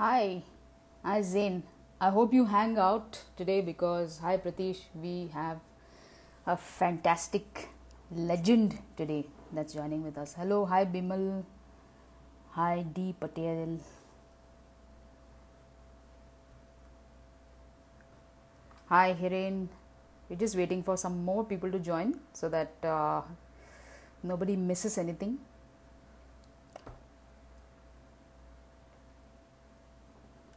Hi, I'm Zain. I hope you hang out today because, hi Pratish, we have a fantastic legend today that's joining with us. Hello, hi Bimal, hi D Patel. Hi Hiren. We're just waiting for some more people to join so that uh, nobody misses anything.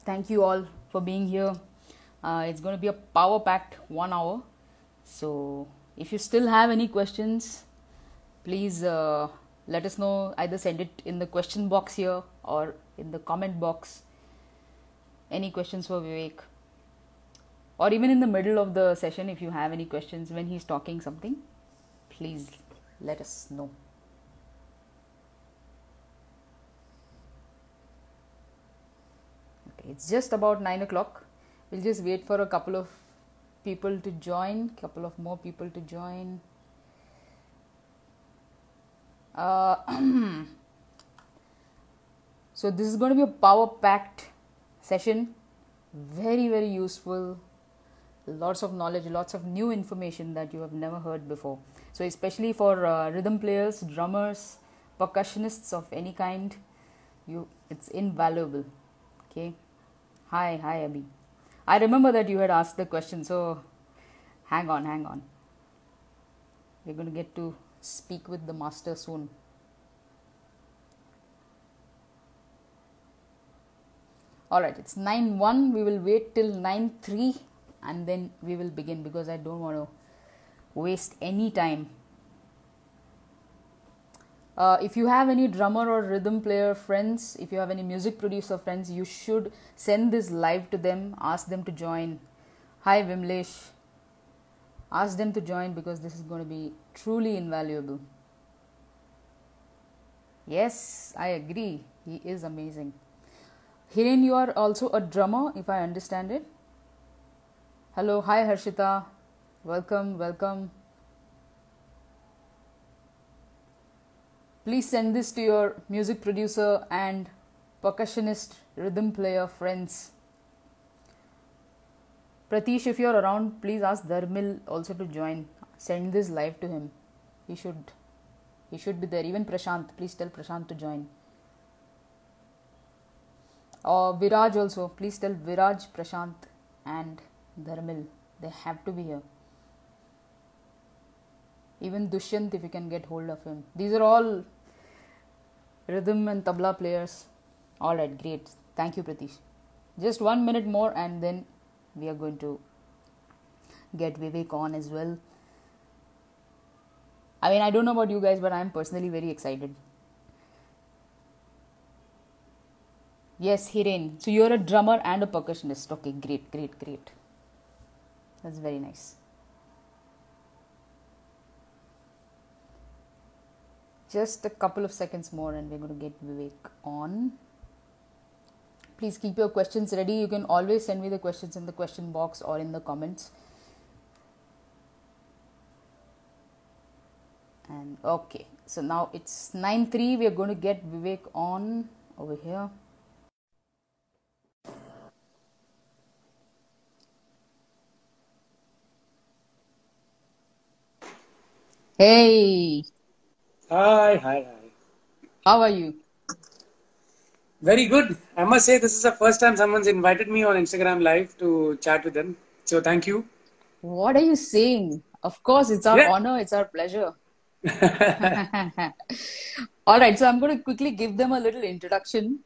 Thank you all for being here. Uh, it's going to be a power packed one hour. So, if you still have any questions, please uh, let us know. Either send it in the question box here or in the comment box. Any questions for Viveick? Or even in the middle of the session, if you have any questions when he's talking something, please let us know. It's just about 9 o'clock. We'll just wait for a couple of people to join couple of more people to join. Uh, so this is going to be a power packed session. Very very useful. Lots of knowledge lots of new information that you have never heard before. So especially for uh, rhythm players drummers percussionists of any kind you it's invaluable. Okay Hi, hi, Abhi. I remember that you had asked the question, so hang on, hang on. We're going to get to speak with the master soon. Alright, it's 9 1. We will wait till 9 3 and then we will begin because I don't want to waste any time uh, if you have any drummer or rhythm player friends, if you have any music producer friends, you should send this live to them, ask them to join. Hi Vimlesh. Ask them to join because this is going to be truly invaluable. Yes, I agree. He is amazing. Hiren, you are also a drummer, if I understand it. Hello, hi Harshita. Welcome, welcome. Please send this to your music producer and percussionist rhythm player friends. Pratish, if you're around, please ask Dharmil also to join. Send this live to him. He should he should be there. Even Prashant, please tell Prashant to join. Or Viraj also, please tell Viraj, Prashant, and Dharmil. They have to be here even Dushyant if you can get hold of him. These are all rhythm and tabla players. All right, great. Thank you, Pratish. Just one minute more, and then we are going to get Viveick on as well. I mean, I don't know about you guys, but I'm personally very excited. Yes, Hiren. So you're a drummer and a percussionist. Okay, great, great, great. That's very nice. Just a couple of seconds more and we're going to get Viveick on. Please keep your questions ready. You can always send me the questions in the question box or in the comments. And okay, so now it's 9 3. We are going to get Viveick on over here. Hey. Hi, hi, hi. How are you? Very good. I must say, this is the first time someone's invited me on Instagram Live to chat with them. So, thank you. What are you saying? Of course, it's our yeah. honor, it's our pleasure. All right, so I'm going to quickly give them a little introduction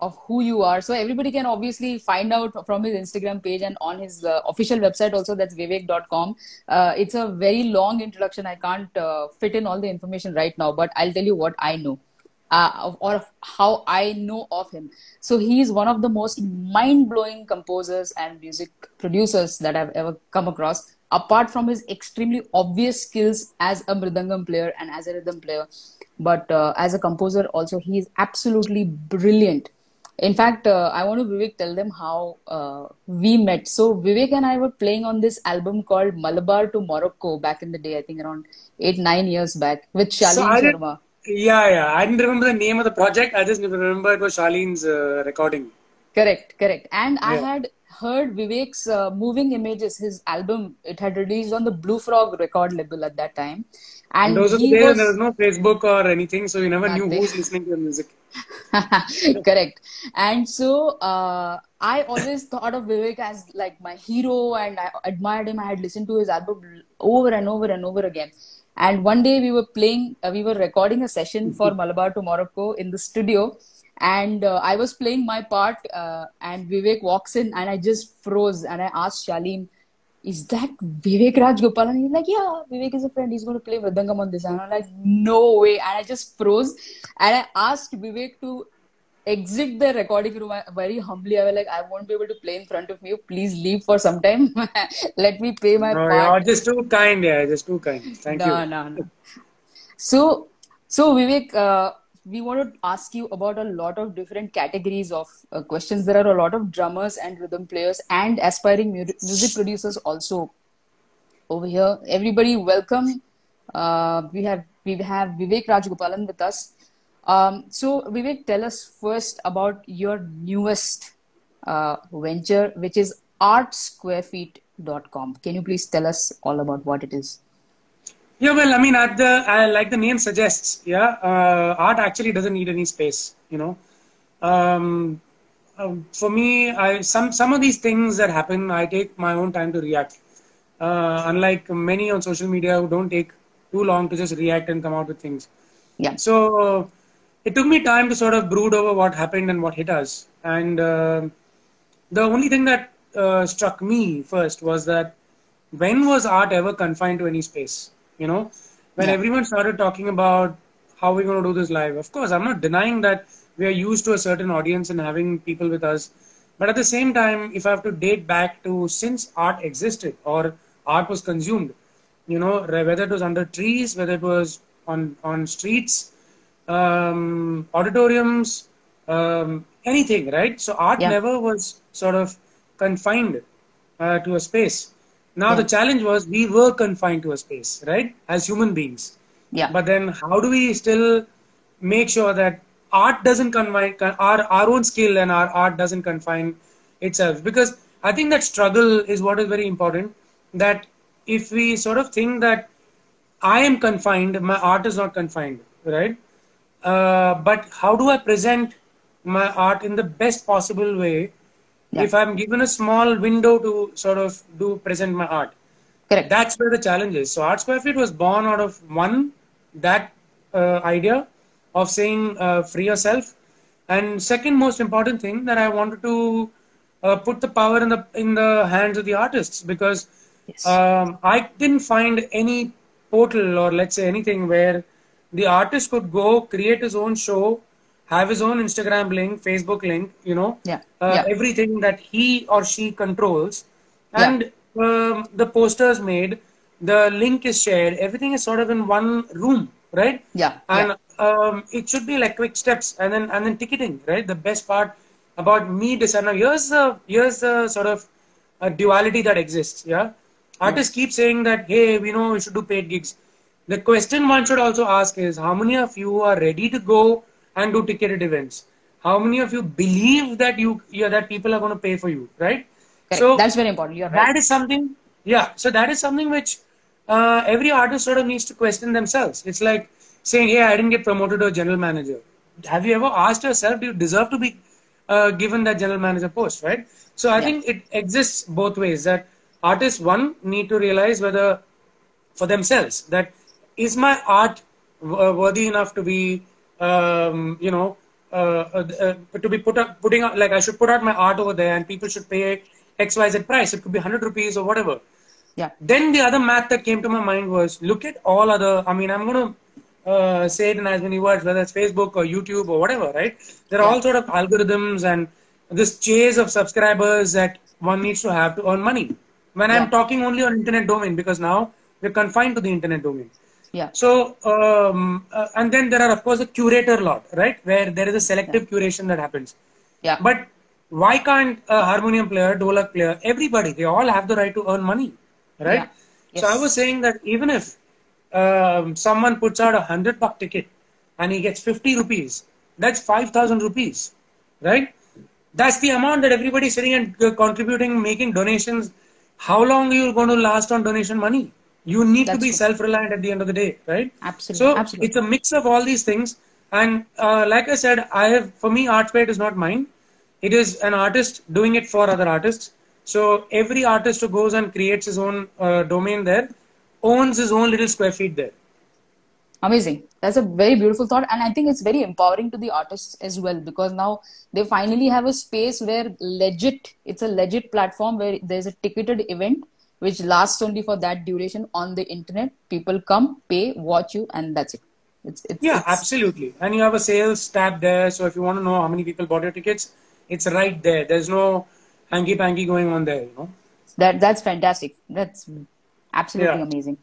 of who you are. So everybody can obviously find out from his Instagram page and on his uh, official website also. That's viveick.com. Uh, it's a very long introduction. I can't uh, fit in all the information right now, but I'll tell you what I know. Uh, or how I know of him. So he is one of the most mind-blowing composers and music producers that I've ever come across. Apart from his extremely obvious skills as a mridangam player and as a rhythm player, but uh, as a composer also, he is absolutely brilliant in fact uh, i want to viveick tell them how uh, we met so viveick and i were playing on this album called malabar to morocco back in the day i think around 8 9 years back with Shalin so sharma Yeah, yeah. I didn't remember the name of the project. I just remember it was Charlene's uh, recording. Correct, correct. And I had heard Viveick's uh, Moving Images, his album. It had released on the Blue Frog record label at that time, And and those were the he days when was there was no Facebook or anything, so you never knew who's listening to your music. correct. And so uh, I always thought of Vivek as like my hero, and I admired him. I had listened to his album over and over and over again. And one day we were playing, uh, we were recording a session for Malabar to Morocco in the studio, and uh, I was playing my part, uh, and Vivek walks in, and I just froze, and I asked Shaleen, "Is that Viveick Raj Gopal?" And he's like, "Yeah, Viveick is a friend. He's going to play Mridangam on this." And I'm like, "No way!" And I just froze, and I asked Viveick to exit the recording room very humbly. I was like, "I won't be able to play in front of you. Please leave for some time. Let me play my No, part." you're just too kind, yeah, just too kind. Thank no, you. no, no. So, so Viveick, uh, we want to ask you about a lot of different categories of uh, questions. There are a lot of drummers and rhythm players and aspiring mu- music producers also over here. Everybody, welcome. Uh, we have we have Viveick Rajagopalan with us. Um, so, Viveick, tell us first about your newest uh, venture, which is artsquarefeet.com. Can you please tell us all about what it is? Yeah, well, I mean, at the uh, like the name suggests, yeah, uh, art actually doesn't need any space. You know, um, um, for me, I some some of these things that happen, I take my own time to react. Uh, unlike many on social media who don't take too long to just react and come out with things. Yeah. So it took me time to sort of brood over what happened and what hit us. And uh, the only thing that uh, struck me first was that when was art ever confined to any space? You know, when Yeah. everyone started talking about how we're going to do this live. Of course, I'm not denying that we are used to a certain audience and having people with us. But at the same time, if I have to date back to since art existed or art was consumed, you know, whether it was under trees, whether it was on on streets, um, auditoriums, um, anything, right? So art Yeah. never was sort of confined uh, to a space. Now Yeah. the challenge was we were confined to a space, right? As human beings. Yeah. But then how do we still make sure that art doesn't confine our our own skill and our art doesn't confine itself? Because I think that struggle is what is very important. That if we sort of think that I am confined, my art is not confined, right? Uh, but how do I present my art in the best possible way Yeah. if I'm given a small window to sort of do present my art? Correct. That's where the challenge is. So Art Square Feet was born out of one that uh, idea of saying uh, free yourself, and second most important thing that I wanted to uh, put the power in the in the hands of the artists because Yes. um, I didn't find any portal or let's say anything where the artist could go create his own show, have his own Instagram link, Facebook link, you know, Yeah. uh, Yeah. everything that he or she controls, Yeah. and um, the posters made, the link is shared, everything is sort of in one room, right? Yeah. And um, it should be like quick steps, and then and then ticketing, right? The best part about me deciding now here's the here's the sort of a duality that exists. Yeah, artists keep saying that hey, we know we should do paid gigs. The question one should also ask is how many of you are ready to go and do ticketed events? How many of you believe that you yeah, that people are going to pay for you, right? Correct. So That's very important. You're right. that is something yeah so that is something which uh, every artist sort of needs to question themselves it's like saying hey i didn't get promoted to a general manager have you ever asked yourself do you deserve to be uh, given that general manager post right so i Yeah. think it exists both ways that artists one need to realize whether for themselves that is my art w- worthy enough to be um, you know uh, uh, uh, to be put up putting out like i should put out my art over there and people should pay xyz price. It could be 100 rupees or whatever. Yeah. then the other math that came to my mind was look at all other i mean i'm going to uh, say it in as many words whether it's facebook or youtube or whatever right? There are all sort of algorithms and this chase of subscribers that one needs to have to earn money. When i'm talking only on internet domain because now we're confined to the internet domain Yeah. so, um, uh, and then there are of course a curator lot, right, where there is a selective curation that happens. Yeah. But why can't a harmonium player, dholak player, everybody, they all have the right to earn money, right? Yeah. So I was saying that even if um, someone puts out a hundred buck ticket and he gets 50 rupees, that's 5,000 rupees, right? That's the amount that everybody sitting and contributing, making donations. How long are you going to last on donation money? You need That's to be true. self-reliant at the end of the day, right? Absolutely, So absolutely. it's a mix of all these things. And uh, like I said, I have for me, Artspate is not mine. It is an artist doing it for other artists. So every artist who goes and creates his own uh, domain there owns his own little square feet there. Amazing. That's a very beautiful thought. And I think it's very empowering to the artists as well because now they finally have a space where legit, it's a legit platform where there's a ticketed event which lasts only for that duration on the internet. People come, pay, watch you, and that's it. It's, it's, Yeah, it's- absolutely. And you have a sales tab there. So if you want to know how many people bought your tickets, it's right there. There's no hanky panky going on there, you know. That that's fantastic. That's absolutely Yeah. amazing.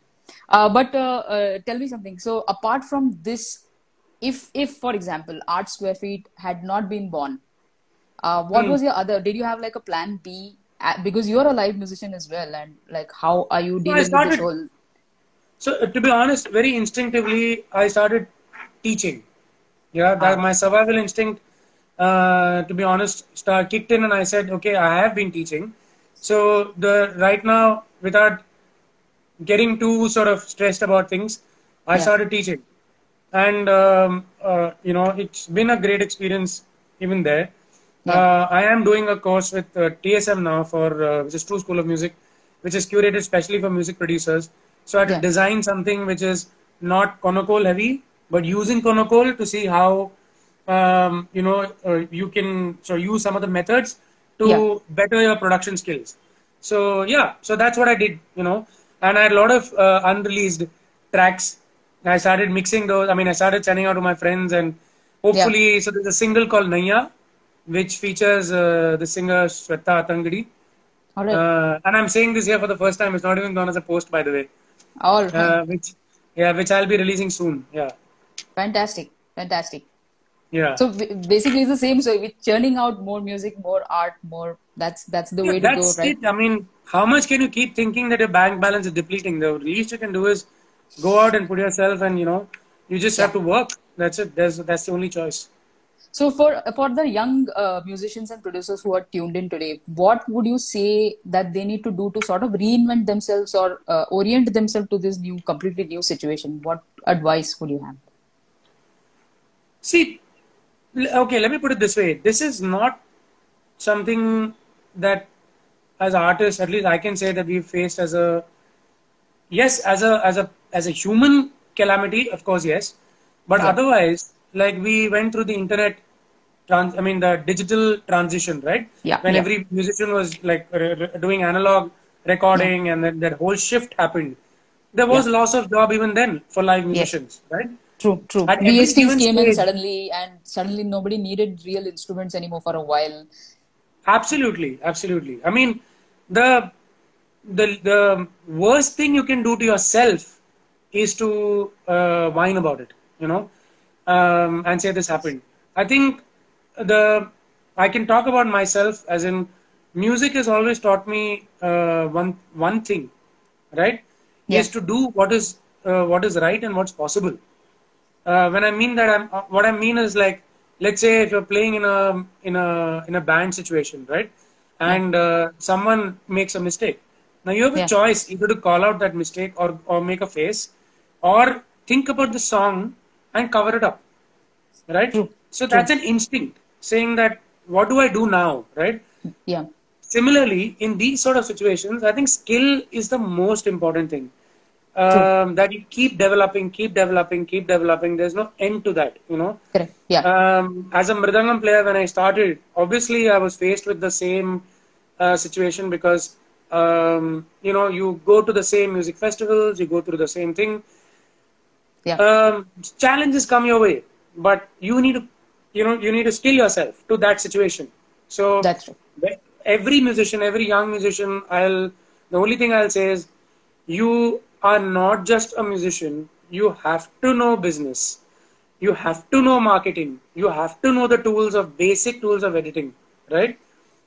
Uh, but uh, uh, tell me something. So apart from this, if if for example, Art Square Feet had not been born, uh, what Hmm. was your other? Did you have like a plan B? Uh, because you're a live musician as well, and like how are you dealing with started- this whole? So uh, to be honest, very instinctively, I started teaching. Yeah, that Ah. my survival instinct, uh, to be honest, start kicked in, and I said, okay, I have been teaching. So the right now, without getting too sort of stressed about things, I Yeah. started teaching, and um, uh, you know, it's been a great experience even there. Yeah. Uh, I am doing a course with uh, TSM now for uh, which is True School of Music, which is curated specially for music producers. So I had to Yeah. design something which is not Konnakol heavy, but using Konnakol to see how um, you know uh, you can so use some of the methods to Yeah. better your production skills. So yeah, so that's what I did, you know, and I had a lot of uh, unreleased tracks. I started mixing those. I mean, I started sending out to my friends, and hopefully, so there's a single called Naya, which features uh, the singer Shweta Atangadi. All right, Uh, and I'm saying this here for the first time. It's not even gone as a post, by the way. all right. Uh, which, yeah, which I'll be releasing soon. Yeah, fantastic, fantastic. yeah. So basically, it's the same. So with churning out more music, more art, more. That's that's the Yeah, way to go, right? it. I mean, how much can you keep thinking that your bank balance is depleting? The least you can do is go out and put yourself, and you know, you just have to work. That's it. That's that's the only choice. So for for the young uh, musicians and producers who are tuned in today, what would you say that they need to do to sort of reinvent themselves or uh, orient themselves to this new, completely new situation? What advice would you have? See, okay, let me put it this way. This is not something that, as artists, at least I can say that we've faced as a, yes, as a as a as a human calamity, of course, yes, but Yeah. otherwise, like we went through the internet, trans, I mean the digital transition, right? Yeah, When yeah. every musician was like doing analog recording, and then that whole shift happened. There was loss of job even then for live musicians, right? True, true. At VSTs came in suddenly, and suddenly nobody needed real instruments anymore for a while. Absolutely, absolutely. I mean, the the the worst thing you can do to yourself is to uh, whine about it, you know, um, and say this happened. I think the I can talk about myself as in music has always taught me uh, one one thing, right? Yeah. Is to do what is uh, what is right and what's possible. Uh, when I mean that, I'm, uh, what I mean is like, let's say if you're playing in a in a in a band situation, right, and uh, someone makes a mistake. Now you have a Yeah. choice either to call out that mistake or or make a face, or think about the song and cover it up, right? True. So that's an instinct saying that what do I do now, right? Yeah, Similarly, in these sort of situations, I think skill is the most important thing. Um, that you keep developing, keep developing, keep developing. There's no end to that, you know. correct. Yeah, Um, as a Mridangam player, when I started, obviously I was faced with the same uh, situation because, um, you know, you go to the same music festivals, you go through the same thing. Yeah, Um, challenges come your way, but you need to, you know, you need to skill yourself to that situation. So that's true. every musician, every young musician, I'll the only thing I'll say is you are not just a musician. You have to know business. You have to know marketing. You have to know the tools of basic tools of editing, right?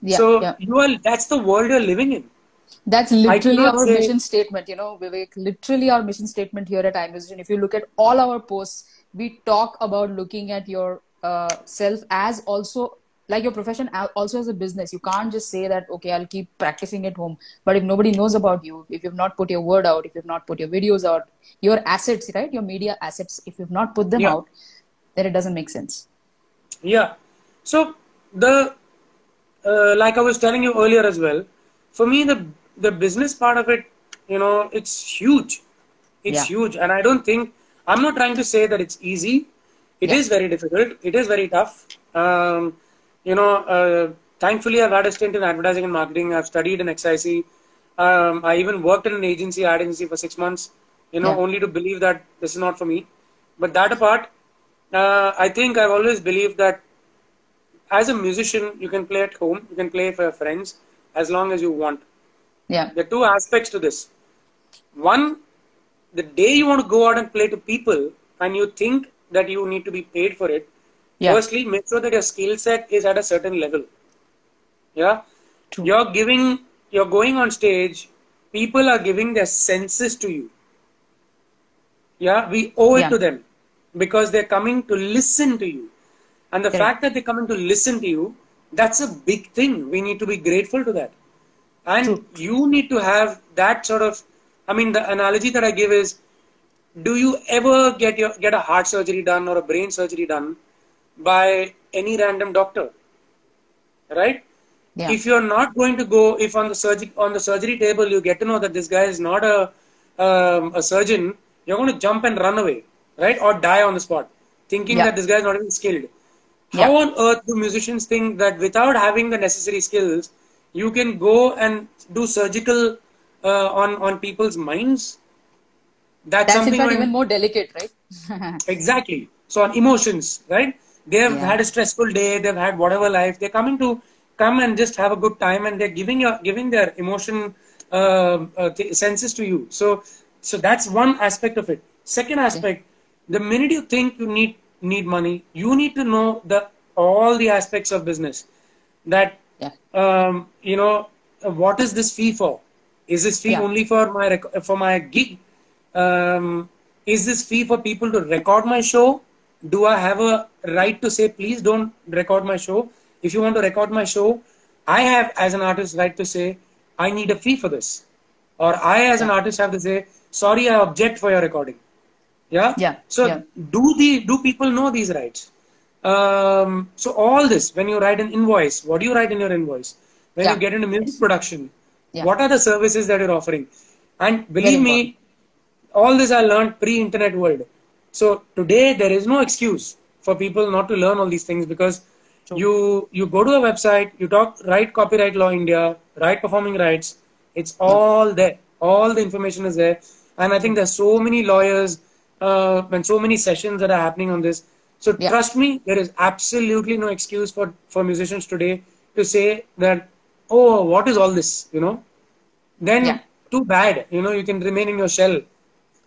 Yeah, so yeah. you are that's the world you're living in. That's literally our say- mission statement, you know, Viveick. Literally our mission statement here at iMusician. If you look at all our posts, we talk about looking at your uh, self as also like your profession also as a business you can't just say that okay i'll keep practicing at home but if nobody knows about you if you've not put your word out if you've not put your videos out your assets right your media assets if you've not put them Yeah. out then it doesn't make sense Yeah. So the uh, like I was telling you earlier as well, for me the the business part of it, you know, it's huge. It's Yeah. huge, and I don't think I'm not trying to say that it's easy. It is Yeah. very difficult. It is very tough. Um, you know, uh, thankfully I've had a stint in advertising and marketing. I've studied in XIC. Um, I even worked in an agency, ad agency for six months. You know, Yeah. only to believe that this is not for me. But that apart, uh, I think I've always believed that as a musician, you can play at home, you can play for your friends as long as you want. yeah There are two aspects to this. One, the day you want to go out and play to people and you think that you need to be paid for it, Yeah. firstly, make sure that your skill set is at a certain level. Yeah. True. You're giving, you're going on stage, people are giving their senses to you. Yeah. We owe it Yeah. to them because they're coming to listen to you. And the Correct. fact that they're coming to listen to you, that's a big thing. We need to be grateful to that. And True. you need to have that sort of, I mean, the analogy that I give is, do you ever get your get a heart surgery done or a brain surgery done by any random doctor? Right? yeah If you're not going to go, if on the surgery on the surgery table you get to know that this guy is not a um, a surgeon, you're going to jump and run away, right, or die on the spot, thinking Yeah. that this guy is not even skilled. Yeah. How on earth do musicians think that without having the necessary skills, you can go and do surgical uh, on on people's minds? That's, that's something when- even more delicate right Exactly. So on emotions, right? They have Yeah. had a stressful day. They've had whatever life. They're coming to come and just have a good time, and they're giving your giving their emotion uh, uh, senses to you. So, so that's one aspect of it. Second aspect, the minute you think you need need money, you need to know the all the aspects of business. That yeah um, you know, what is this fee for? Is this fee Yeah. only for my rec- for my gig? Um, is this fee for people to record my show? Do I have a right to say, please don't record my show? If you want to record my show, I have, as an artist, right to say, I need a fee for this, or I, as an artist, have to say, sorry, I object for your recording. Yeah. Yeah, So yeah. do the do people know these rights? Um, so all this, when you write an invoice, what do you write in your invoice? When Yeah. you get into music production, Yeah. what are the services that you're offering? And believe me, all this I learned pre-internet world. So today there is no excuse for people not to learn all these things because you you go to a website, you talk write copyright law India, write performing rights. It's all there. All the information is there. And I think there's so many lawyers uh, and so many sessions that are happening on this. So Yeah. trust me, there is absolutely no excuse for for musicians today to say that, oh, what is all this? You know, then Yeah. too bad. You know, you can remain in your shell.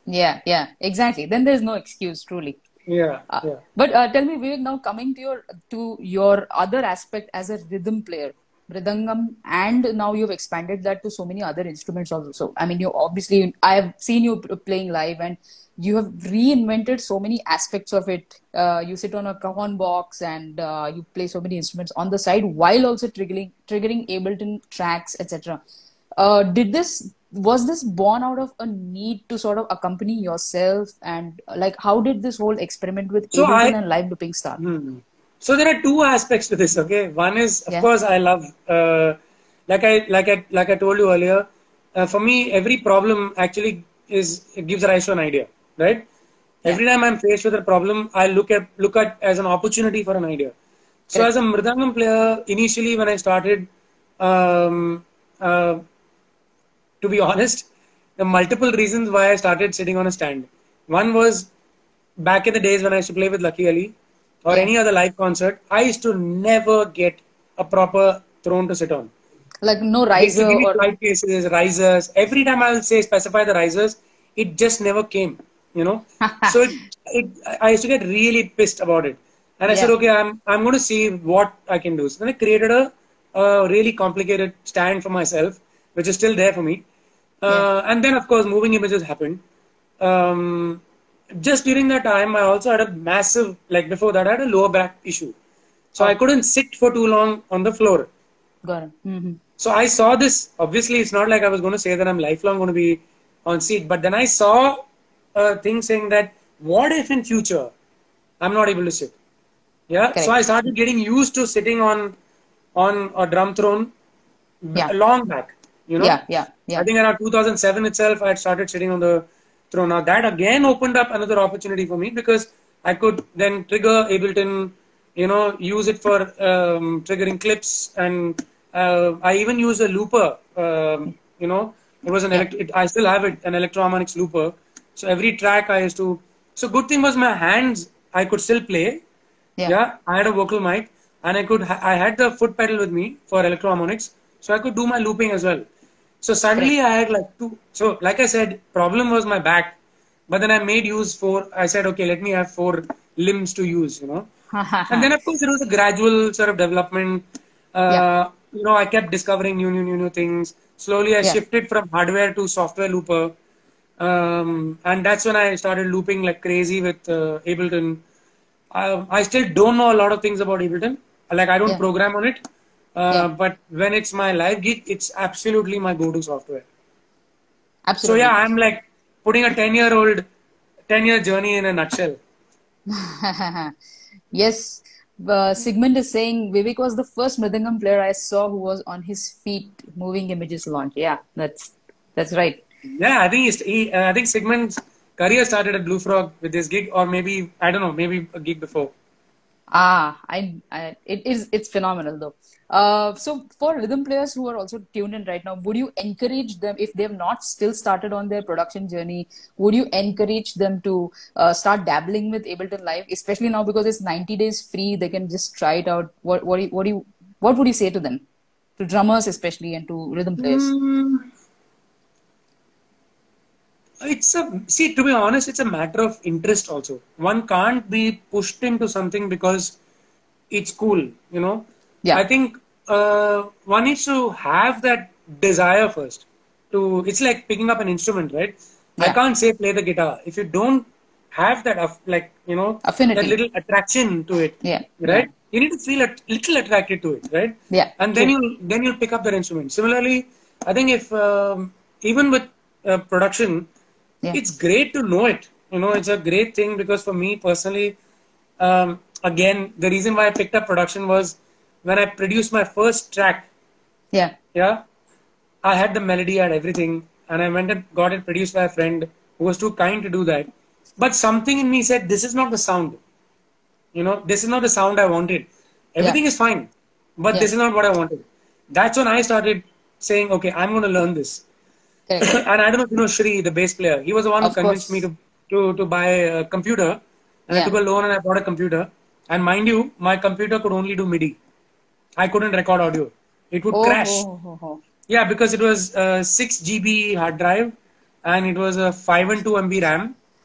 yeah yeah exactly then there's no excuse truly Yeah, Uh, yeah. But uh, tell me, Viveick, now coming to your to your other aspect as a rhythm player, Mridangam, and now you've expanded that to so many other instruments also. I mean, you obviously I have seen you playing live, and you have reinvented so many aspects of it. Uh, you sit on a cajon box and uh, you play so many instruments on the side while also triggering triggering Ableton tracks, etc. Uh, did this was this born out of a need to sort of accompany yourself and like how did this whole experiment with So Ableton I- and live looping start? Hmm. So there are two aspects to this. Okay, one is of Yeah. course I love, uh, like I like I like I told you earlier. Uh, for me, every problem actually is gives rise to an idea, right? Every time I'm faced with a problem, I look at look at as an opportunity for an idea. So as a mridangam player, initially when I started, um, uh, to be honest, the multiple reasons why I started sitting on a stand. One was back in the days when I used to play with Lucky Ali or Yeah. any other live concert, I used to never get a proper throne to sit on. Like no They used to riser give or slide cases, risers. Every time I will say specify the risers, it just never came. You know, so it, it, I used to get really pissed about it, and I said, okay, I'm I'm going to see what I can do. So then I created a, a really complicated stand for myself, which is still there for me. Uh, And then of course, moving images happened. Um, just during that time, I also had a massive, like before that, I had a lower back issue. So I couldn't sit for too long on the floor. Got it. hmm So I saw this. Obviously, it's not like I was going to say that I'm lifelong going to be on seat, but then I saw a thing saying that what if in future I'm not able to sit? Yeah. Correct. So I started getting used to sitting on on a drum throne Yeah. long back. You know. Yeah, yeah, yeah. I think around 2007 itself, I had started sitting on the throne. Now that again opened up another opportunity for me because I could then trigger Ableton, you know, use it for um, triggering clips, and uh, I even used a looper. Um, you know, it was an elect- it, I still have it, an Electro-Harmonix looper. So every track I used to. So good thing was my hands. I could still play. Yeah. Yeah, I had a vocal mic, and I could. Ha- I had the foot pedal with me for Electro-Harmonix, so I could do my looping as well. So suddenly I had like two. So like I said, problem was my back, but then I made use for. I said, okay, let me have four limbs to use. You know, and then of course it was a gradual sort of development. Uh, Yeah. You know, I kept discovering new, new, new, new things. Slowly, I Yeah. shifted from hardware to software looper, um, and that's when I started looping like crazy with uh, Ableton. I, I still don't know a lot of things about Ableton. Like I don't Yeah. program on it, Yeah. but when it's my live gig, it's absolutely my go-to software. absolutely So yeah, I'm like putting a ten-year-old, ten-year journey in a nutshell. yes. Uh, Sigmund is saying Viveick was the first Mridangam player I saw who was on his feet moving images launch. Yeah, that's that's right. Yeah, I think he's, he, uh, I think Sigmund's career started at Blue Frog with this gig, or maybe I don't know, maybe a gig before. Ah, I, I it is it's phenomenal though. Uh, so for rhythm players who are also tuned in right now, would you encourage them if they have not still started on their production journey? Would you encourage them to uh, start dabbling with Ableton Live, especially now because it's 90 days free? They can just try it out. What what do you, what do you what would you say to them, to drummers especially and to rhythm players? Mm, it's a see to be honest it's a matter of interest also one can't be pushed into something because it's cool you know Yeah. i think uh, one needs to have that desire first to it's like picking up an instrument right? I can't say play the guitar. If you don't have that like you know Affinity. that little attraction to it Yeah. right? You need to feel a little attracted to it right? Yeah, and then you'll then you'll pick up that instrument. Similarly i think if um, even with uh, production Yeah. it's great to know it. You know it's a great thing because for me personally um, again the reason why i picked up production was when i produced my first track Yeah. yeah i had the melody i had everything and i went and got it produced by a friend who was too kind to do that. But something in me said this is not the sound. You know this is not the sound i wanted. Everything is fine but Yeah. this is not what i wanted. That's when i started saying okay i'm going to learn this. Correct. and i don't know if you know shri the bass player. He was the one who convinced course. me to, to to buy a computer and i took a loan and i bought a computer. And mind you my computer could only do midi i couldn't record audio it would Oh, crash oh, oh, oh. yeah, because it was a 6 GB hard drive and it was a 5 and 2 MB RAM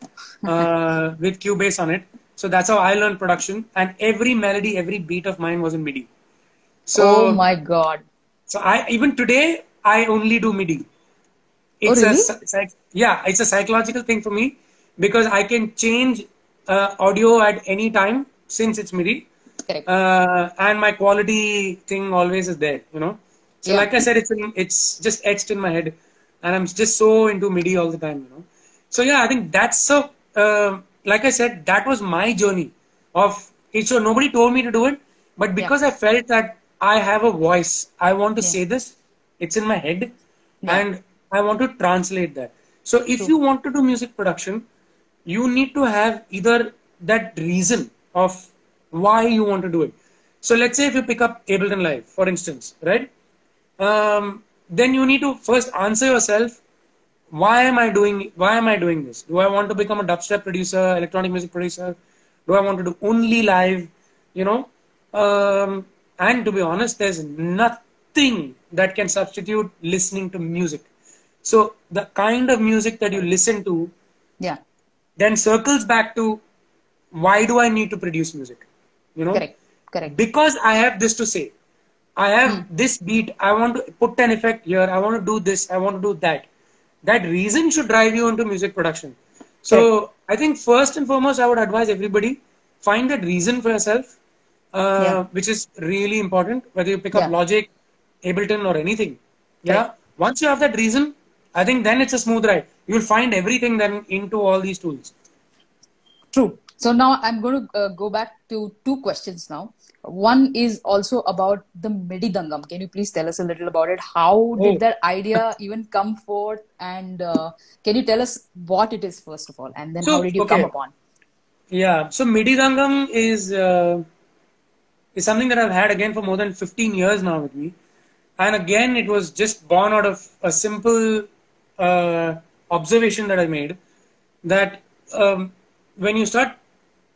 uh, with Cubase on it. So that's how I learned production. And every melody, every beat of mine was in MIDI. So, oh my god. so I even today I only do MIDI. It's Oh, really? a yeah, it's a psychological thing for me because I can change uh, audio at any time since it's MIDI Correct. uh, and my quality thing always is there you know so Yeah. like i said it's in, it's just etched in my head and i'm just so into midi all the time you know so yeah i think that's so uh, like i said that was my journey of it so nobody told me to do it but because i felt that i have a voice i want to Yeah. say this it's in my head Yeah. and i want to translate that so if you want to do music production you need to have either that reason of why you want to do it. So let's say if you pick up Ableton Live, for instance, right? Um, then you need to first answer yourself, why am I doing why am I doing this? Do I want to become a dubstep producer, electronic music producer? Do I want to do only live? You know? Um, and to be honest, there's nothing that can substitute listening to music. So the kind of music that you listen to Yeah. then circles back to why do I need to produce music? You know, Correct. Correct. because I have this to say. I have this beat. I want to put an effect here. I want to do this. I want to do that. That reason should drive you into music production. So I think first and foremost, I would advise everybody find that reason for yourself, uh, Yeah. which is really important. Whether you pick up Yeah. Logic, Ableton, or anything, yeah. Once you have that reason, I think then it's a smooth ride. You'll find everything then into all these tools. True. So now I'm going to uh, go back to two questions now. One is also about the MIDI Dangam. Can you please tell us a little about it? How did Oh. that idea even come forth? And uh, can you tell us what it is first of all, and then So, how did you okay. come upon? Yeah. So MIDI Dangam is uh, is something that I've had again for more than 15 years now with me, and again it was just born out of a simple uh, observation that I made that um, when you start,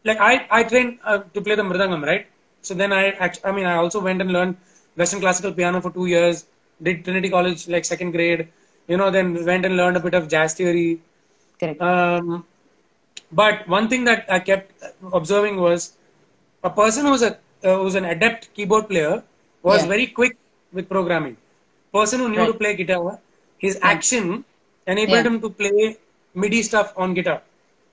like I I trained uh, to play the mridangam, right? So then I I mean I also went and learned Western classical piano for two years. Did Trinity College like second grade, you know. Then went and learned a bit of jazz theory, Correct. um, but one thing that I kept observing was a person who's a uh, who's an adept keyboard player was Yeah. very quick with programming. Person who knew to play guitar, his action enabled Yeah. him to play MIDI stuff on guitar,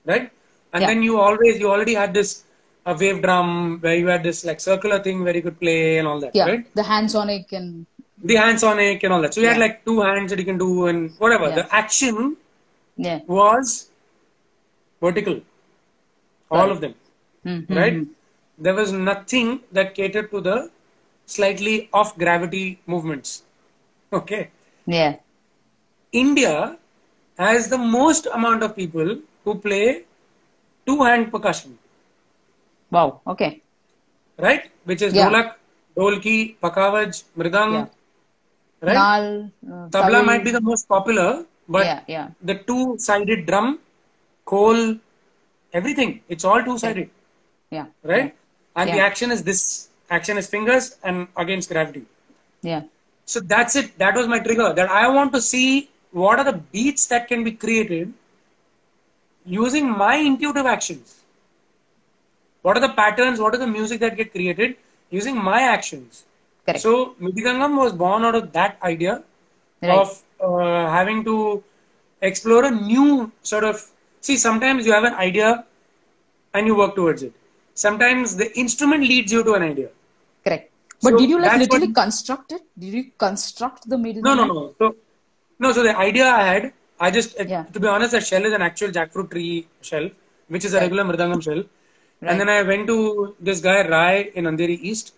right? And Yeah. then you always you already had this a wave drum where you had this like circular thing where you could play and all that, Yeah. right? The HandSonic and The HandSonic and all that. So you had like two hands that you can do and whatever. Yeah. The action yeah. was vertical. All of them, Mhm. right? There was nothing that catered to the slightly off gravity movements. Okay. Yeah. India has the most amount of people who play two hand percussion, Wow. Okay. right? Which is Yeah. dholak, dolki, pakhawaj, mridang, Yeah. right? Nal. Uh, Tabla might be the most popular, but yeah. Yeah. the two sided drum, khol, everything, it's all two sided. Yeah. right? And the action is this action is fingers and against gravity. Yeah. So that's it. That was my trigger. That I want to see what are the beats that can be created using my intuitive actions. What are the patterns? What are the music that get created using my actions? Correct. So MIDI Dangam was born out of that idea Right. of uh, having to explore a new sort of see. Sometimes you have an idea and you work towards it. Sometimes the instrument leads you to an idea. Correct. But So did you like literally what- construct it? Did you construct the middle? No, no, no. So, no. So the idea I had, I just, Yeah. to be honest, that shell is an actual jackfruit tree shell, which is a regular mridangam shell. Right. And then I went to this guy Rai in Andheri East.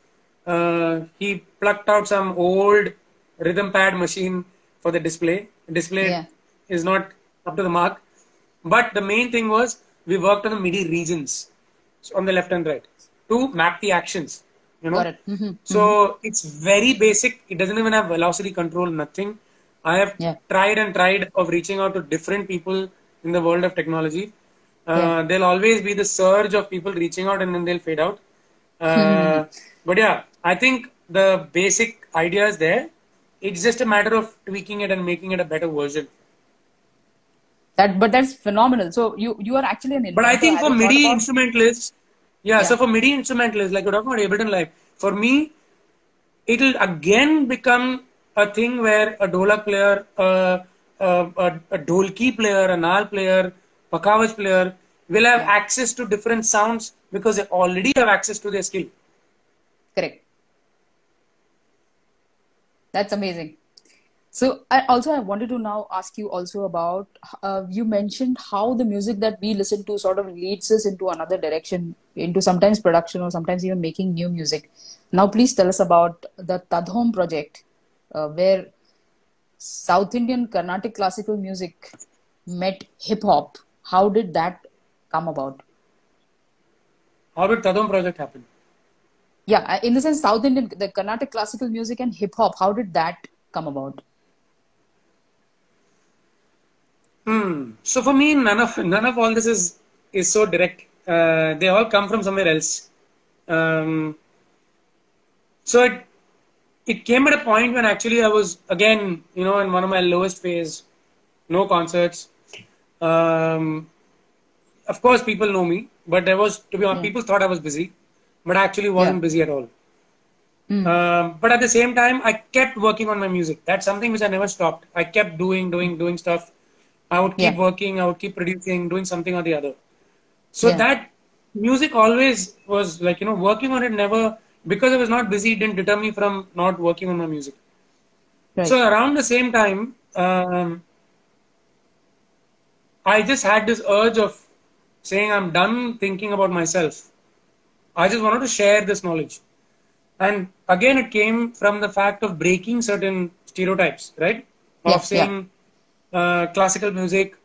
Uh, he plucked out some old rhythm pad machine for the display. Display Yeah. is not up to the mark, but the main thing was we worked on the MIDI regions so on the left and right to map the actions. You know, it. Mhm. so it's very basic. It doesn't even have velocity control, nothing. I have Yeah. tried and tried of reaching out to different people in the world of technology. Uh, Yeah. There'll always be the surge of people reaching out and then they'll fade out. Uh, But yeah, I think the basic idea is there. It's just a matter of tweaking it and making it a better version. That, but that's phenomenal. So you you are actually an. But I think for Have you thought MIDI about- instrumentalists, yeah, so for MIDI instrumentalists, like you're talking about Ableton Live, for me, it'll again become a thing where a dholak player, uh, uh, a, a dholki player, a nal player, pakhawaj player will have access to different sounds because they already have access to their skill. Correct. That's amazing. So I also I wanted to now ask you also about uh, you mentioned how the music that we listen to sort of leads us into another direction, into sometimes production or sometimes even making new music. Now please tell us about the Tadhom project, uh, where South Indian Carnatic classical music met hip hop. How did that come about? How did Tadam project happen? Yeah, in the sense South Indian, the Carnatic classical music and hip hop. How did that come about? Hmm. So for me, none of none of all this is is so direct. Uh, they all come from somewhere else. Um, so it it came at a point when actually I was again, you know, in one of my lowest phase, no concerts. Um, of course, people know me, but there was to be honest, people thought I was busy, but I actually wasn't Yeah. busy at all. Mm. Um, but at the same time, I kept working on my music. That's something which I never stopped. I kept doing, doing, doing stuff. I would keep Yeah. working, I would keep producing, doing something or the other. So Yeah. that music always was like, you know, working on it never, because I was not busy, it didn't deter me from not working on my music. Right. So around the same time, um, I just had this urge of saying, I'm done thinking about myself. I just wanted to share this knowledge. And again, it came from the fact of breaking certain stereotypes, right? Of Yeah, yeah. saying uh, classical music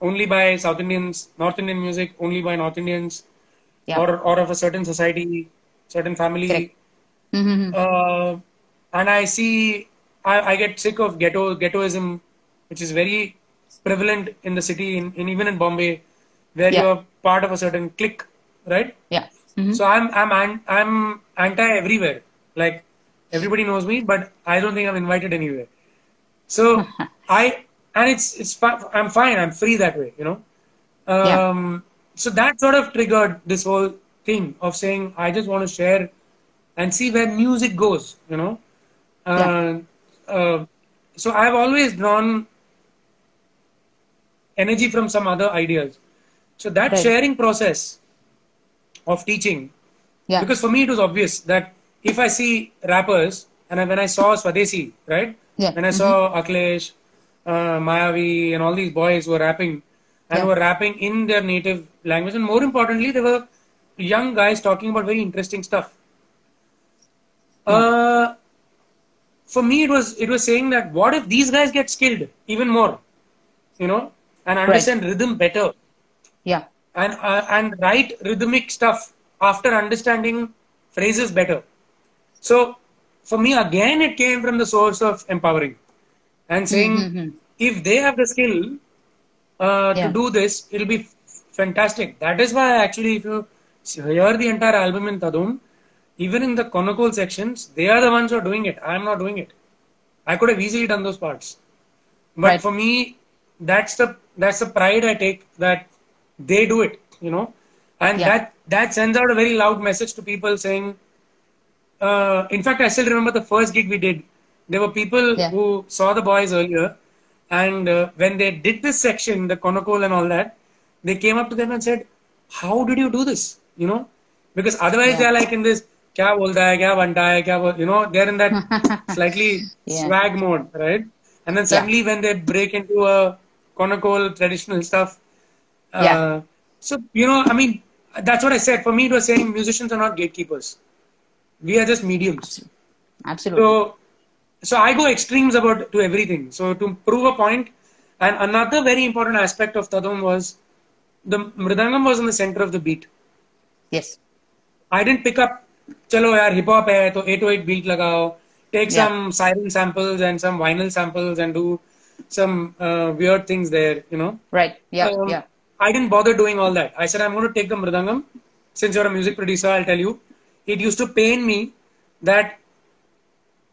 only by South Indians, North Indian music only by North Indians, Yeah. or, or of a certain society, certain family. Mhm. Uh, and I see, I, I get sick of ghetto ghettoism, which is very prevalent in the city, in, in even in Bombay, where Yeah. you're part of a certain clique, right? Yeah. Mhm. So I'm I'm an, I'm anti everywhere. Like everybody knows me, but I don't think I'm invited anywhere. So I and it's it's I'm fine. I'm free that way, you know. Yeah. Um, So that sort of triggered this whole thing of saying I just want to share and see where music goes, you know. Uh, uh, so I've always drawn energy from some other ideas. So that Right. sharing process of teaching Yeah. because for me it was obvious that if I see rappers and I- when I saw Swadesi, right? Yeah. When I saw Akhilesh, uh, Mayavi, and all these boys were rapping and Yeah. were rapping in their native language, and more importantly, they were young guys talking about very interesting stuff. Uh, for me, it was it was saying that what if these guys get skilled even more, you know, and understand rhythm better Yeah. and uh, and write rhythmic stuff after understanding phrases better. So for me again it came from the source of empowering and saying Mhm. if they have the skill uh, Yeah. to do this, it'll be fantastic. That is why actually if you hear the entire album in Tadam, even in the Konnakol sections, they are the ones who are doing it. I am not doing it. I could have easily done those parts. But Right. for me, that's the that's the pride I take that they do it, you know, and Yeah. that that sends out a very loud message to people saying. Uh, in fact, I still remember the first gig we did. There were people Yeah. who saw the boys earlier, and uh, when they did this section, the Konnakol and all that, they came up to them and said, "How did you do this?" You know, because otherwise Yeah. they are like in this "kya bolta hai, kya banta hai, kya bol-" you know, they're in that slightly Yeah. swag mode, right? And then suddenly when they break into a Konnakol traditional stuff, uh, Yeah. so you know, I mean, that's what I said. For me, it was saying musicians are not gatekeepers; we are just mediums. Absolutely. So, so I go extremes about to everything. So to prove a point, and another very important aspect of Tadam was the mridangam was in the center of the beat yes. I didn't pick up chalo yaar hip hop hai to 808 beat lagao. Take yeah. some siren samples and some vinyl samples and do some uh, weird things there you know? Right. Yeah so, yeah. I didn't bother doing all that. I said i'm going to take the mridangam. Since you're a music producer i'll tell you. It used to pain me that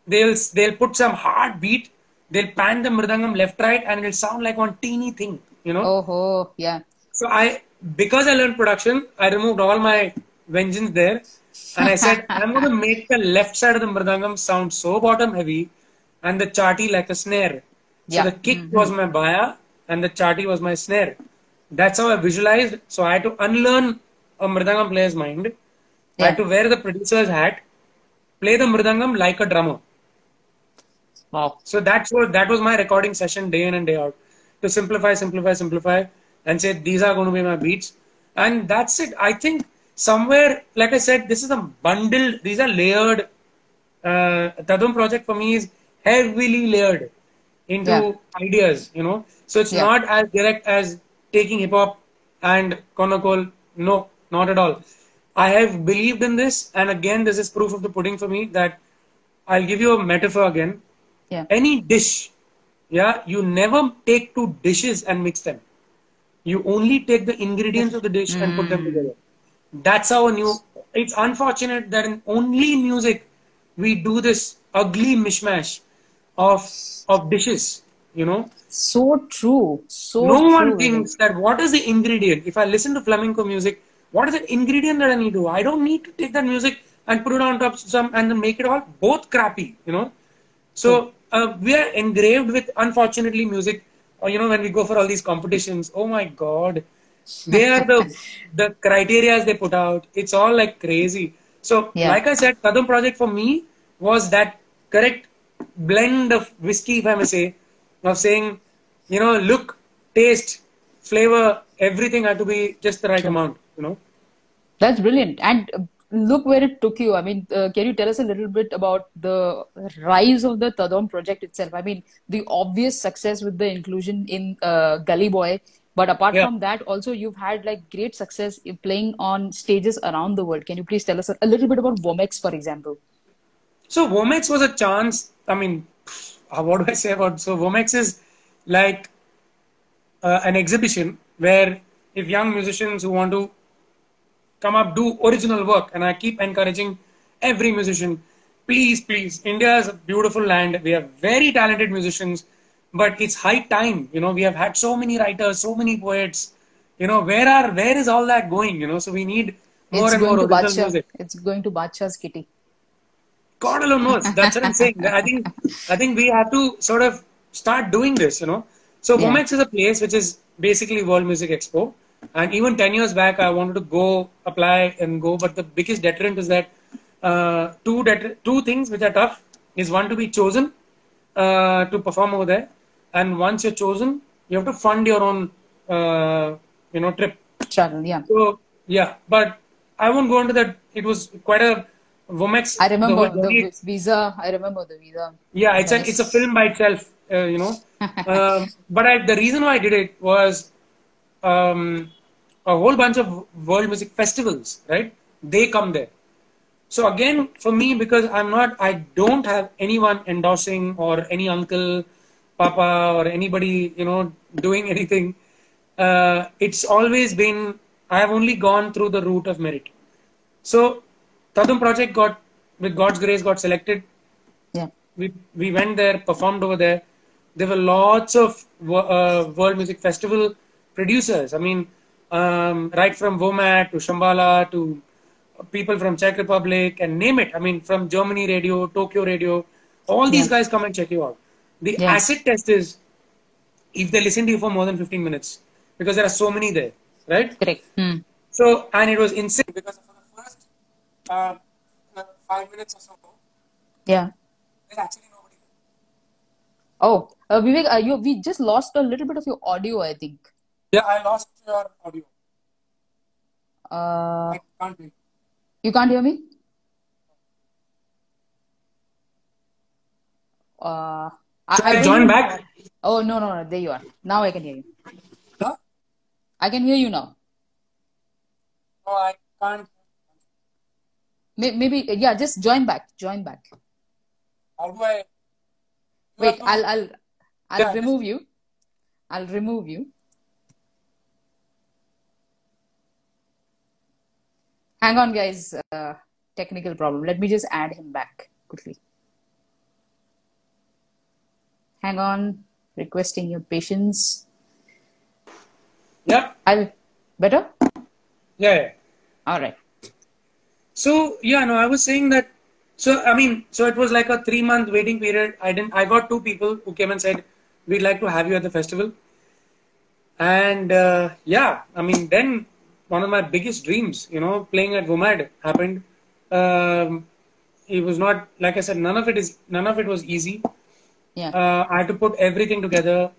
they'll they'll put some hard beat they'll pan the mridangam left right and it'll sound like one teeny thing you know? Oh yeah. So i because I learned production, I removed all my vengeance there, and I said, I'm going to make the left side of the mridangam sound so bottom heavy, and the chati like a snare. So Yeah. the kick mm-hmm. was my baya, and the chati was my snare. That's how I visualized. So I had to unlearn a mridangam player's mind. Yeah. I had to wear the producer's hat, play the mridangam like a drummer. Wow. So that's what that was my recording session day in and day out to simplify, simplify, simplify, and say these are going to be my beats, and that's it. I think somewhere, like I said, this is a bundle. These are layered. Uh, Tadam project for me is heavily layered into Yeah. ideas. You know, so it's Yeah. not as direct as taking hip hop and Konnakol. No, not at all. I have believed in this, and again, this is proof of the pudding for me that I'll give you a metaphor again Yeah. any dish yeah you never take two dishes and mix them you only take the ingredients of the dish and put them together. That's how a new it's unfortunate that in, only in music we do this ugly mishmash of of dishes you know? So true. So no true. one thinks that what is the ingredient? If i listen to flamenco music what is the ingredient that i need to i don't need to take that music and put it on top of some and then make it all both crappy you know? So uh, we are engraved with unfortunately music or you know when we go for all these competitions oh my god. They are the the criterias they put out. It's all like crazy. So Yeah. like i said Tadam project for me was that correct blend of whiskey if i may say of saying you know look taste flavor everything had to be just the right amount you know? That's brilliant. And uh, look where it took you. I mean, uh, can you tell us a little bit about the rise of the Tadam project itself? I mean, the obvious success with the inclusion in uh, Gully Boy. But apart Yeah. from that, also you've had like great success in playing on stages around the world. Can you please tell us a, little bit about Womex, for example? So Womex was a chance. I mean, what do I say about so Womex is like uh, an exhibition where if young musicians who want to come up do original work, and I keep encouraging every musician, please, please, India is a beautiful land. We have very talented musicians, but it's high time. You know, we have had so many writers, so many poets. You know, where are where is all that going? You know, so we need more it's and more original Badshah. music. It's going to Bacha's kitty. God alone knows. That's what I'm saying. I think I think we have to sort of start doing this, you know. So Yeah. Womex is a place which is basically World Music Expo. And even 10 years back, I wanted to go apply and go, but the biggest deterrent is that uh, two deter- two things which are tough is one to be chosen uh, to perform over there, and once you're chosen, you have to fund your own, uh, you know, trip. Travel, yeah. So yeah, but I won't go into that. It was quite a Womex. I remember the the visa. I remember the visa. yeah, it's a it's a film by itself, uh, you know. um, but I, the reason why I did it was um, a whole bunch of world music festivals, right? They come there. So again, for me, because I'm not, I don't have anyone endorsing or any uncle, papa, or anybody, you know, doing anything. Uh, it's always been. I have only gone through the route of merit. So, Tadam project got, with God's grace, got selected Yeah. we we went there, performed over there. There were lots of uh, world music festival producers. I mean, um, right from Womad to Shambhala to people from Czech Republic and name it. I mean, from Germany radio, Tokyo radio, all these Yeah. guys come and check you out. The acid test is if they listen to you for more than 15 minutes because there are so many there, right? Correct. Hmm. So, and it was insane because for the first uh, uh, five minutes or so, Yeah. there's actually nobody there. Oh, uh, Viveick, uh, you, we just lost a little bit of your audio, I think. Yeah, I lost your audio. Uh, I can't hear. you can't hear me? Uh, Should I think join back? Oh, no, no, no. There you are. Now I can hear you. Huh? I can hear you now. No, I can't. Maybe, yeah, just join back. Join back. How do I? Wait, I'll, I'll, I'll Yeah, remove you. I'll remove you. Hang on, guys. Uh, technical problem. Let me just add him back quickly. Hang on. Requesting your patience. Yeah, I'll. Better? yeah, yeah. All right. So yeah, no, I was saying that. So I mean, so it was like a three-month waiting period. I didn't. I got two people who came and said, "We'd like to have you at the festival." And uh, yeah, I mean, then one of my biggest dreams, you know, playing at Womad happened. Um, it was not like I said. None of it is. None of it was easy. Yeah. uh, I had to put everything together.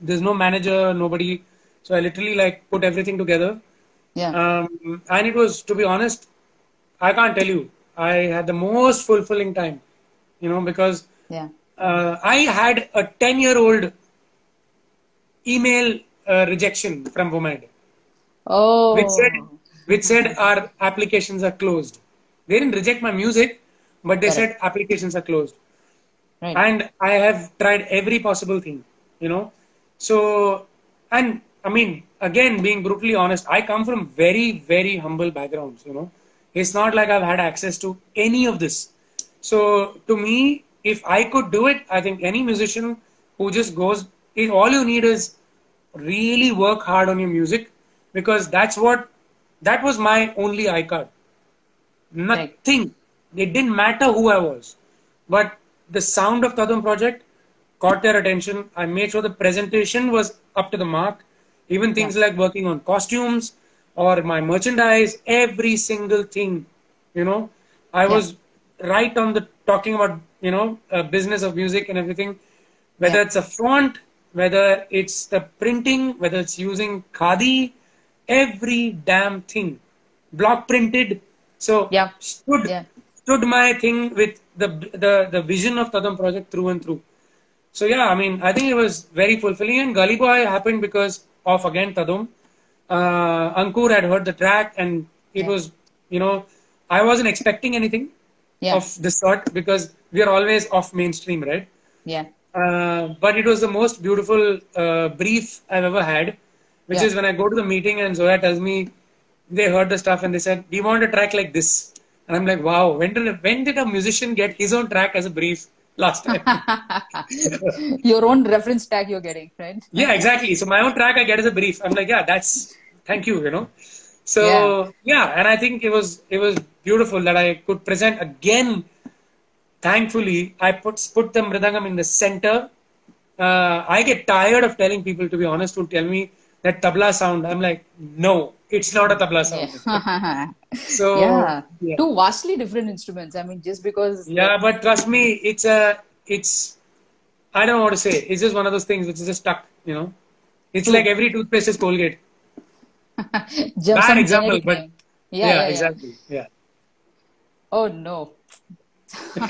There's no manager, nobody. So I literally like put everything together. Yeah. Um, and it was, to be honest, I can't tell you. I had the most fulfilling time, you know, because Yeah. uh, I had a 10 year old email uh, rejection from Womad, Oh. which said, which said our applications are closed. They didn't reject my music, but they said applications are closed Right. and I have tried every possible thing, you know. So, and I mean, again, being brutally honest, I come from very, very humble backgrounds, you know. It's not like I've had access to any of this. So, to me, if I could do it, I think any musician who just goes, all you need is really work hard on your music because that's what, that was my only iCard. Nothing. It didn't matter who I was. But the sound of Tadam project caught their attention. I made sure the presentation was up to the mark. Even things like working on costumes or my merchandise, every single thing, you know, I Yeah. was right on the talking about, you know, uh, business of music and everything. Whether Yeah. it's a font, whether it's the printing, whether it's using khadi, every damn thing, block printed. So Yeah. stood Yeah. stood my thing with the the the vision of Tadam project through and through. So yeah, I mean, I think it was very fulfilling. And Gully Boy happened because of again Tadam. Uh, Ankur had heard the track, and it Yeah. was, you know, I wasn't expecting anything Yeah. of this sort because we are always off mainstream, right? Yeah. Uh, but it was the most beautiful uh, brief I've ever had, which Yeah. is when I go to the meeting and Zoya tells me they heard the stuff and they said, "We want a track like this," and I'm like, "Wow, when did a, when did a musician get his own track as a brief last time?" Your own reference tag you're getting, right? yeah, exactly. So my own track I get as a brief. I'm like, yeah, that's thank you, you know. So yeah. and I think it was it was beautiful that I could present again. Thankfully, I put put the mridangam in the center. Uh, I get tired of telling people, to be honest, who tell me that tabla sound. I'm like, no, it's not a tabla sound. Yeah. So yeah. yeah. Two vastly different instruments. I mean, just because. Yeah, but trust me, it's a, it's, I don't know what to say. It's just one of those things which is just stuck, you know. It's like every toothpaste is Colgate. Just Bad example, but yeah, yeah. exactly. Yeah. Oh no.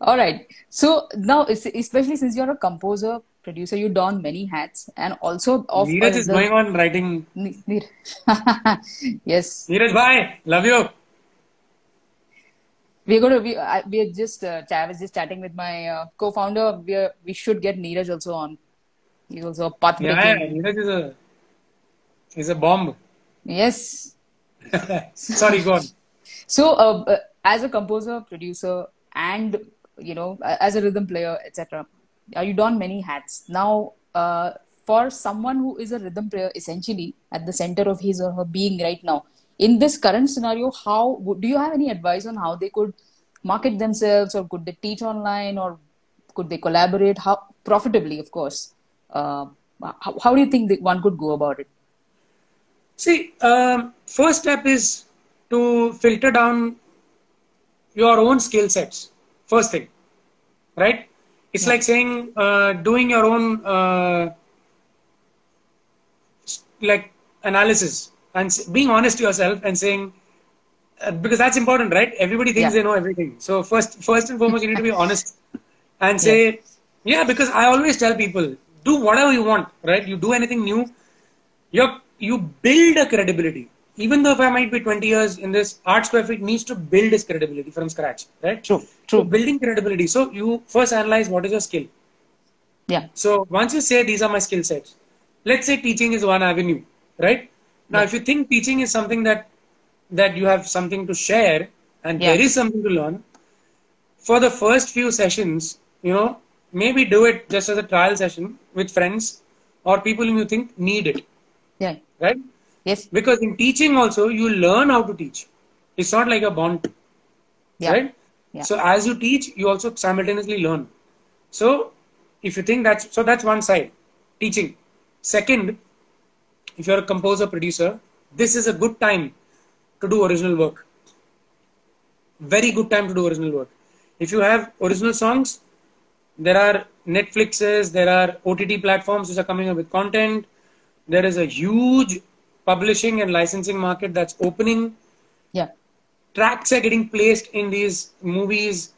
All right. So now, especially since you're a composer, producer, you don many hats, and also of Neeraj uh, is the- going on writing. Ne- Neer- yes, Neeraj bhai, love you. we're going to. We, I, we are just. Uh, I was just chatting with my uh, co-founder. We are, we should get Neeraj also on. He's also a path Yeah, breaking. Neeraj is a, is a bomb. Yes. Sorry, go on. So, uh, uh, as a composer, producer, and you know, as a rhythm player, etc., you don many hats. Now, uh, for someone who is a rhythm player, essentially at the center of his or her being right now, in this current scenario, how do you have any advice on how they could market themselves, or could they teach online, or could they collaborate? How profitably, of course. Uh, how, how do you think that one could go about it? See, um, first step is to filter down your own skill sets. First thing, right? It's like saying uh, doing your own uh, like analysis and being honest to yourself and saying uh, because that's important, right? Everybody thinks Yeah. they know everything. So first, first and foremost, you need to be honest and say, yeah. because I always tell people, do whatever you want, right? You do anything new, you you build a credibility. Even though if I might be 20 years in this, Art Square Feet needs to build his credibility from scratch, right? True, So building credibility. So you first analyze what is your skill. Yeah. So once you say these are my skill sets, let's say teaching is one avenue, right? Now, Yeah. if you think teaching is something that that you have something to share and Yeah. there is something to learn, for the first few sessions, you know, maybe do it just as a trial session with friends or people whom you think need it, Yeah. right? Yes. Because in teaching also, you learn how to teach. It's not like a bond, Yeah. right? So as you teach, you also simultaneously learn. So if you think that's so that's one side, teaching. Second, if you're a composer producer, this is a good time to do original work. Very good time to do original work. If you have original songs, there are Netflixes, there are OTT platforms which are coming up with content. There is a huge publishing and licensing market that's opening. Tracks are getting placed in these movies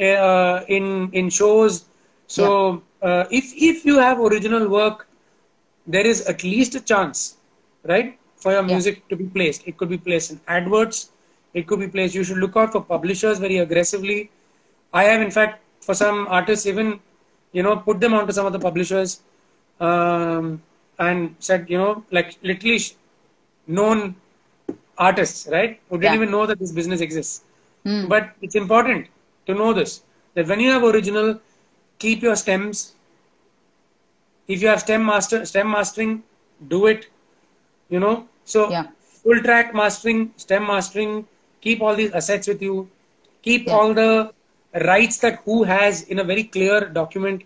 uh, in in shows. So uh, if if you have original work there is at least a chance right for your Yeah. music to be placed. It could be placed in adverts it could be placed you should look out for publishers very aggressively. I have in fact for some artists even you know put them onto some of the publishers um, and said you know like literally known artists, right? Who didn't Yeah. even know that this business exists. Hmm. But it's important to know this that when you have original, keep your stems. If you have stem master, stem mastering, do it. You know, so Yeah. full track mastering, stem mastering, keep all these assets with you. Keep Yeah. all the rights that who has in a very clear document,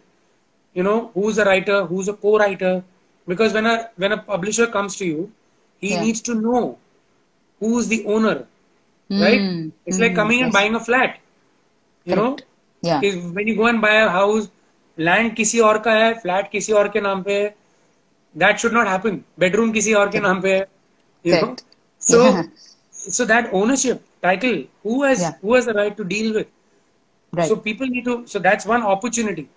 you know, who's a writer, who's a co-writer. Because when a when a publisher comes to you, he needs to know who's the owner, right? Mm, It's like mm, coming and yes. buying a flat. You know, Correct. Yeah. if when you go and buy a house, land किसी और का है, flat किसी और के नाम पे है, that should not happen. Bedroom किसी और के नाम पे है, you know. Correct. So, Yeah. so that ownership title, who has Yeah. who has the right to deal with? Right. So people need to. So that's one opportunity.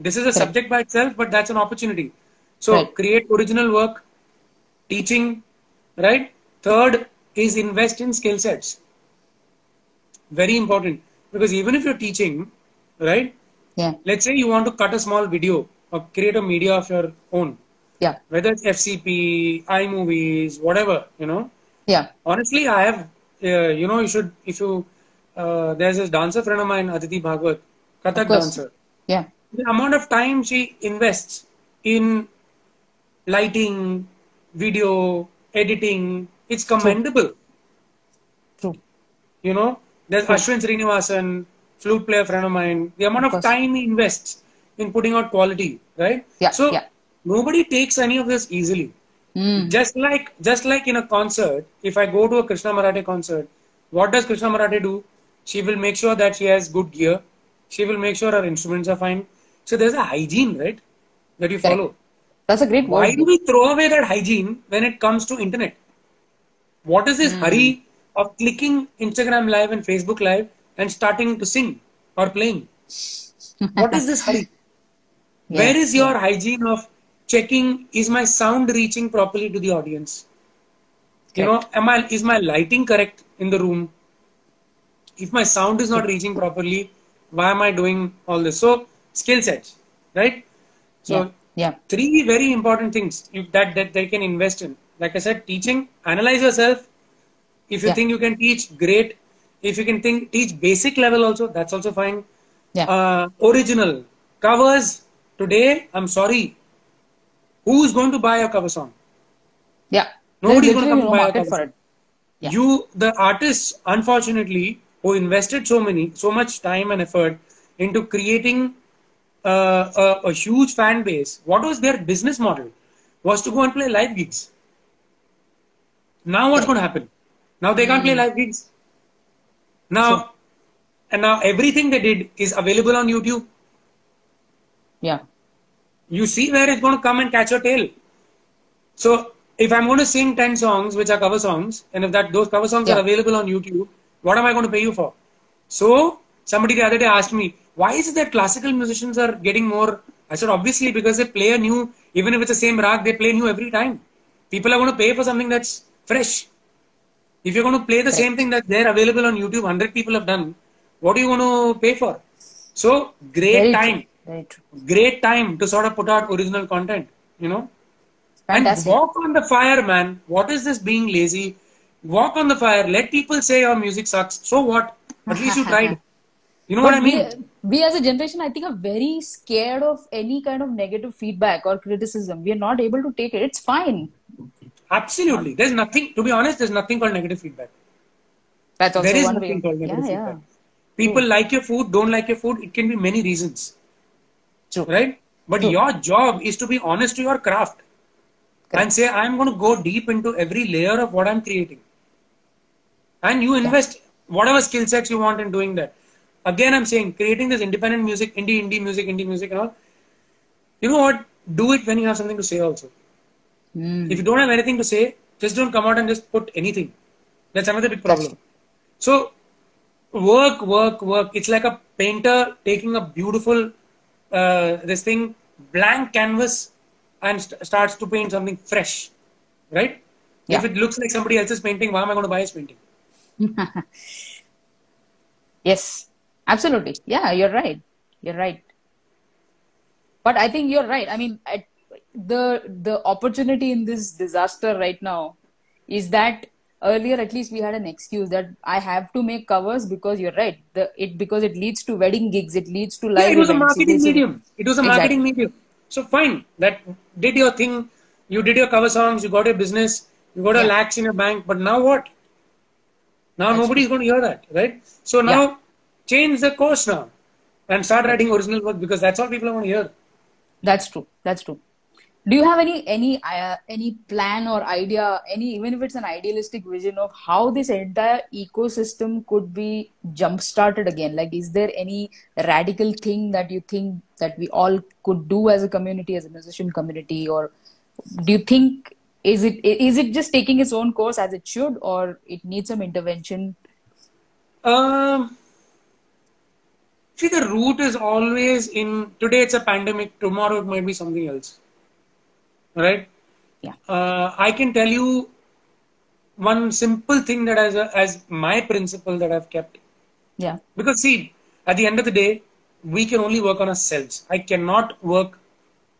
This is a subject by itself, but that's an opportunity. So Right. create original work, teaching, right? Third is invest in skill sets. Very important because even if you're teaching, right? yeah. Let's say you want to cut a small video or create a media of your own, Yeah. whether it's FCP, iMovies, whatever, you know. Yeah. Honestly, I have, uh, you know, you should, if you, uh, there's this dancer friend of mine, Aditi Bhagwat, Kathak dancer. Yeah. The amount of time she invests in lighting, video, editing, it's commendable. True. You know, there's Ashwin Srinivasan, flute player friend of mine. The amount Of of, time he invests in putting out quality, right? Yeah, So yeah. nobody takes any of this easily. Mm. Just like just like in a concert, if I go to a Krishna Marathe concert, what does Krishna Marathe do? She will make sure that she has good gear. She will make sure her instruments are fine. So there's a hygiene, right? That you Correct. follow. That's a great Why do we throw away that hygiene when it comes to internet? What is this Hmm. hurry of clicking Instagram live and Facebook live and starting to sing or playing? what is this hurry? Yeah, Where is your hygiene of checking is my sound reaching properly to the audience? You know, am I is my lighting correct in the room? If my sound is not reaching properly, why am I doing all this? So skill sets, right? So yeah. Yeah. three very important things that that they can invest in. Like I said, teaching, analyze yourself. If you Yeah. think you can teach, great. If you can think teach basic level also, that's also fine. Yeah. Uh, original covers today. I'm sorry. Who's going to buy a cover song? Yeah. Nobody's There's gonna come no buy a cover for song. it. Yeah. You, the artists, unfortunately, who invested so many, so much time and effort into creating uh, a, a huge fan base. What was their business model? Was to go and play live gigs. Now what's going to happen? Now they can't play hmm. live gigs. Now, and now everything they did is available on YouTube. Yeah. You see where it's going to come and catch your tail. So if I'm going to sing 10 songs, which are cover songs, and if that those cover songs Yeah. are available on YouTube, what am I going to pay you for? So somebody the other day asked me, why is it that classical musicians are getting more? I said, obviously because they play a new, even if it's the same rag, they play new every time. People are going to pay for something that's fresh. If you're going to play the same thing that they're available on YouTube, 100 people have done, what are you going to pay for? So great Very time true. Very true. great time to sort of put out original content, you know. Fantastic. And walk on the fire, man. What is this being lazy? Walk on the fire. Let people say your music sucks. So what? At least you tried. You know what I mean? we, we as a generation, I think, are very scared of any kind of negative feedback or criticism. We are not able to take it. It's fine. Absolutely. There's nothing, to be honest, there's nothing called negative feedback. That's also There is one nothing way. called negative yeah, yeah. feedback. People hmm. like your food, don't like your food. It can be many reasons, True. right? But True. your job is to be honest to your craft and say, I'm going to go deep into every layer of what I'm creating. And you invest whatever skill sets you want in doing that. Again, I'm saying creating this independent music, indie, indie music, indie music, and all. You know what? Do it when you have something to say also. Mm. If you don't have anything to say, just don't come out and just put anything. That's another big problem. So, work, work, work. It's like a painter taking a beautiful, uh, this thing, blank canvas and st- starts to paint something fresh, right? Yeah. If it looks like somebody else's painting, why am I going to buy his painting? Yes, absolutely. Yeah, you're right. You're right. But I think you're right. I mean, at the the opportunity in this disaster right now is that earlier at least we had an excuse that I have to make covers because you're right. The it because it leads to wedding gigs, it leads to live Yeah, it was a marketing medium. It was a Exactly. marketing medium. So fine, that did your thing. You did your cover songs. You got your business. You got a Yeah. lakhs in your bank. But now what? Now nobody's going to hear that, right? So now, change the course now and start writing original work because that's all people want to hear. That's true. That's true. Do you have any any uh, any plan or idea, any even if it's an idealistic vision of how this entire ecosystem could be jump started again? Like, is there any radical thing that you think that we all could do as a community, as a musician community, or do you think is it is it just taking its own course as it should, or it needs some intervention? Um, see, the root is always in today. It's a pandemic. Tomorrow it might be something else right? Yeah. Uh, I can tell you one simple thing that as a, as my principle that I've kept. Yeah. Because see, at the end of the day, we can only work on ourselves. I cannot work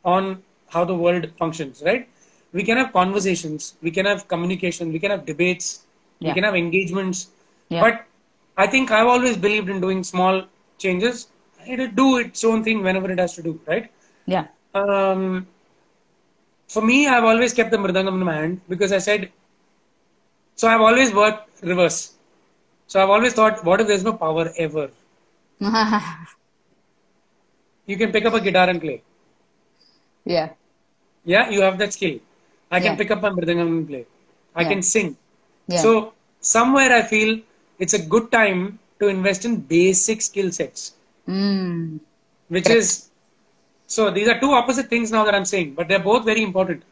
on how the world functions, right? We can have conversations, we can have communication, we can have debates, Yeah. we can have engagements. Yeah. But I think I've always believed in doing small changes. It'll do its own thing whenever it has to do, right? Yeah. Um, for me, I've always kept the mridangam in my hand because I said, so I've always worked reverse. So I've always thought, what if there's no power ever? You can pick up a guitar and play. yeah. Yeah, you have that skill. I can Yeah. pick up a mridangam and play. I Yeah. can sing. Yeah. So somewhere I feel it's a good time to invest in basic skill sets, Mm. which is so these are two opposite things now that I'm saying, but they're both very important.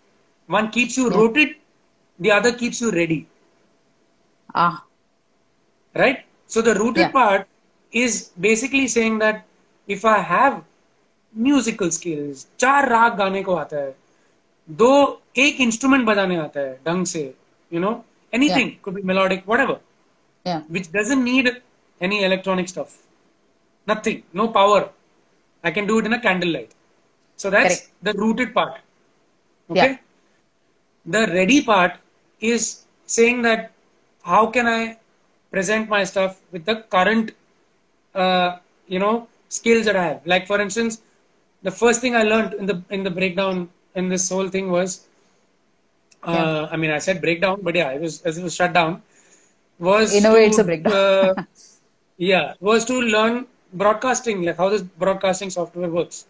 One keeps you rooted, the other keeps you ready. Ah. right so the rooted Yeah. part is basically saying that if i have musical skills चार राग गाने को आता है दो एक instrument बजाने आता है ढंग से you know anything Yeah. could be melodic whatever Yeah. which doesn't need any electronic stuff nothing no power i can do it in a candlelight so that's Correct. the rooted part okay Yeah. the ready part is saying that how can i present my stuff with the current uh, you know skills that i have like for instance the first thing i learned in the in the breakdown in this whole thing was uh, i mean i said breakdown but yeah it was as it was shut down was In a way, to, it's a breakdown. uh, yeah was to learn broadcasting like how this broadcasting software works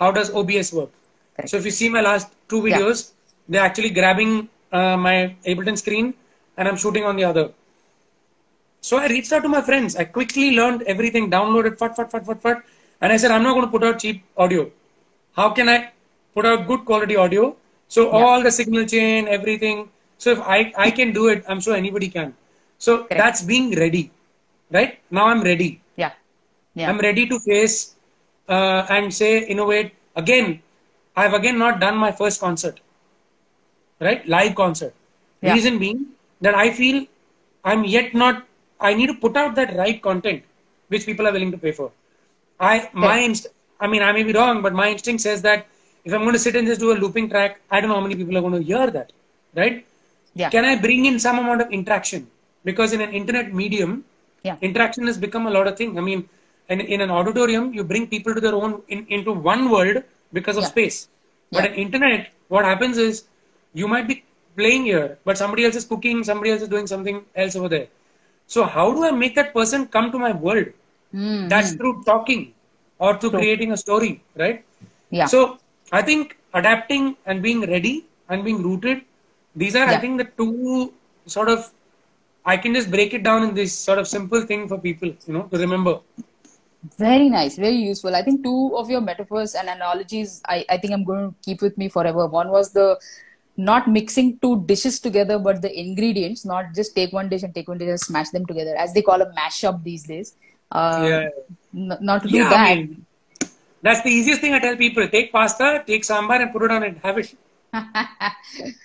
how does obs work? Correct. so if you see my last two videos they're actually grabbing uh, my ableton screen and i'm shooting on the other. So i reached out to my friends. I quickly learned everything downloaded fat fat fat fat fat. And i said i'm not going to put out cheap audio. How can i put out good quality audio? So all the signal chain everything. So if i i can do it i'm sure anybody can. So that's being ready right? Now i'm ready. Yeah. Yeah. I'm ready to face uh, and say, innovate. Again, I've again not done my first concert, right? Live concert. Yeah. Reason being that I feel I'm yet not, I need to put out that right content which people are willing to pay for. I, my, inst- I mean, I may be wrong, but my instinct says that if I'm going to sit and just do a looping track, I don't know how many people are going to hear that, right? Yeah. Can I bring in some amount of interaction? Because in an internet medium, Yeah. interaction has become a lot of thing. I mean, in, in an auditorium, you bring people to their own in, into one world because of Yeah. space. But Yeah. in internet, what happens is you might be playing here, but somebody else is cooking, somebody else is doing something else over there. So how do I make that person come to my world? Mm. That's through talking or through creating a story, right? Yeah. So I think adapting and being ready and being rooted, these are I think the two sort of I can just break it down in this sort of simple thing for people, you know, to remember. Very nice, very useful. I think two of your metaphors and analogies I, I think I'm going to keep with me forever. One was the not mixing two dishes together, but the ingredients, not just take one dish and take one dish and smash them together, as they call a mashup these days. Uh, yeah. n- not to do Yeah, that. I mean, that's the easiest thing I tell people. Take pasta, take sambar and put it on it. Have it.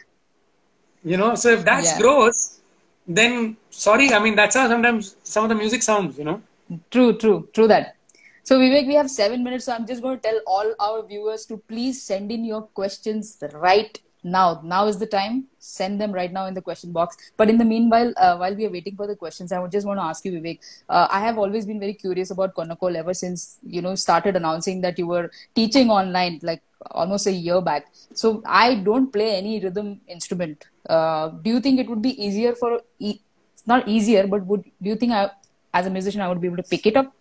You know, so if that's Yeah. gross, then sorry, I mean that's how sometimes some of the music sounds, you know. True, true, true that. So Viveick, we have seven minutes, so I'm just going to tell all our viewers to please send in your questions right now. Now is the time. Send them right now in the question box. But in the meanwhile, uh, while we are waiting for the questions, I just want to ask you, Viveick. Uh, I have always been very curious about Konnakol ever since you know started announcing that you were teaching online, like almost a year back. So I don't play any rhythm instrument. Uh, do you think it would be easier for? E- it's not easier, but would do you think I, as a musician, I would be able to pick it up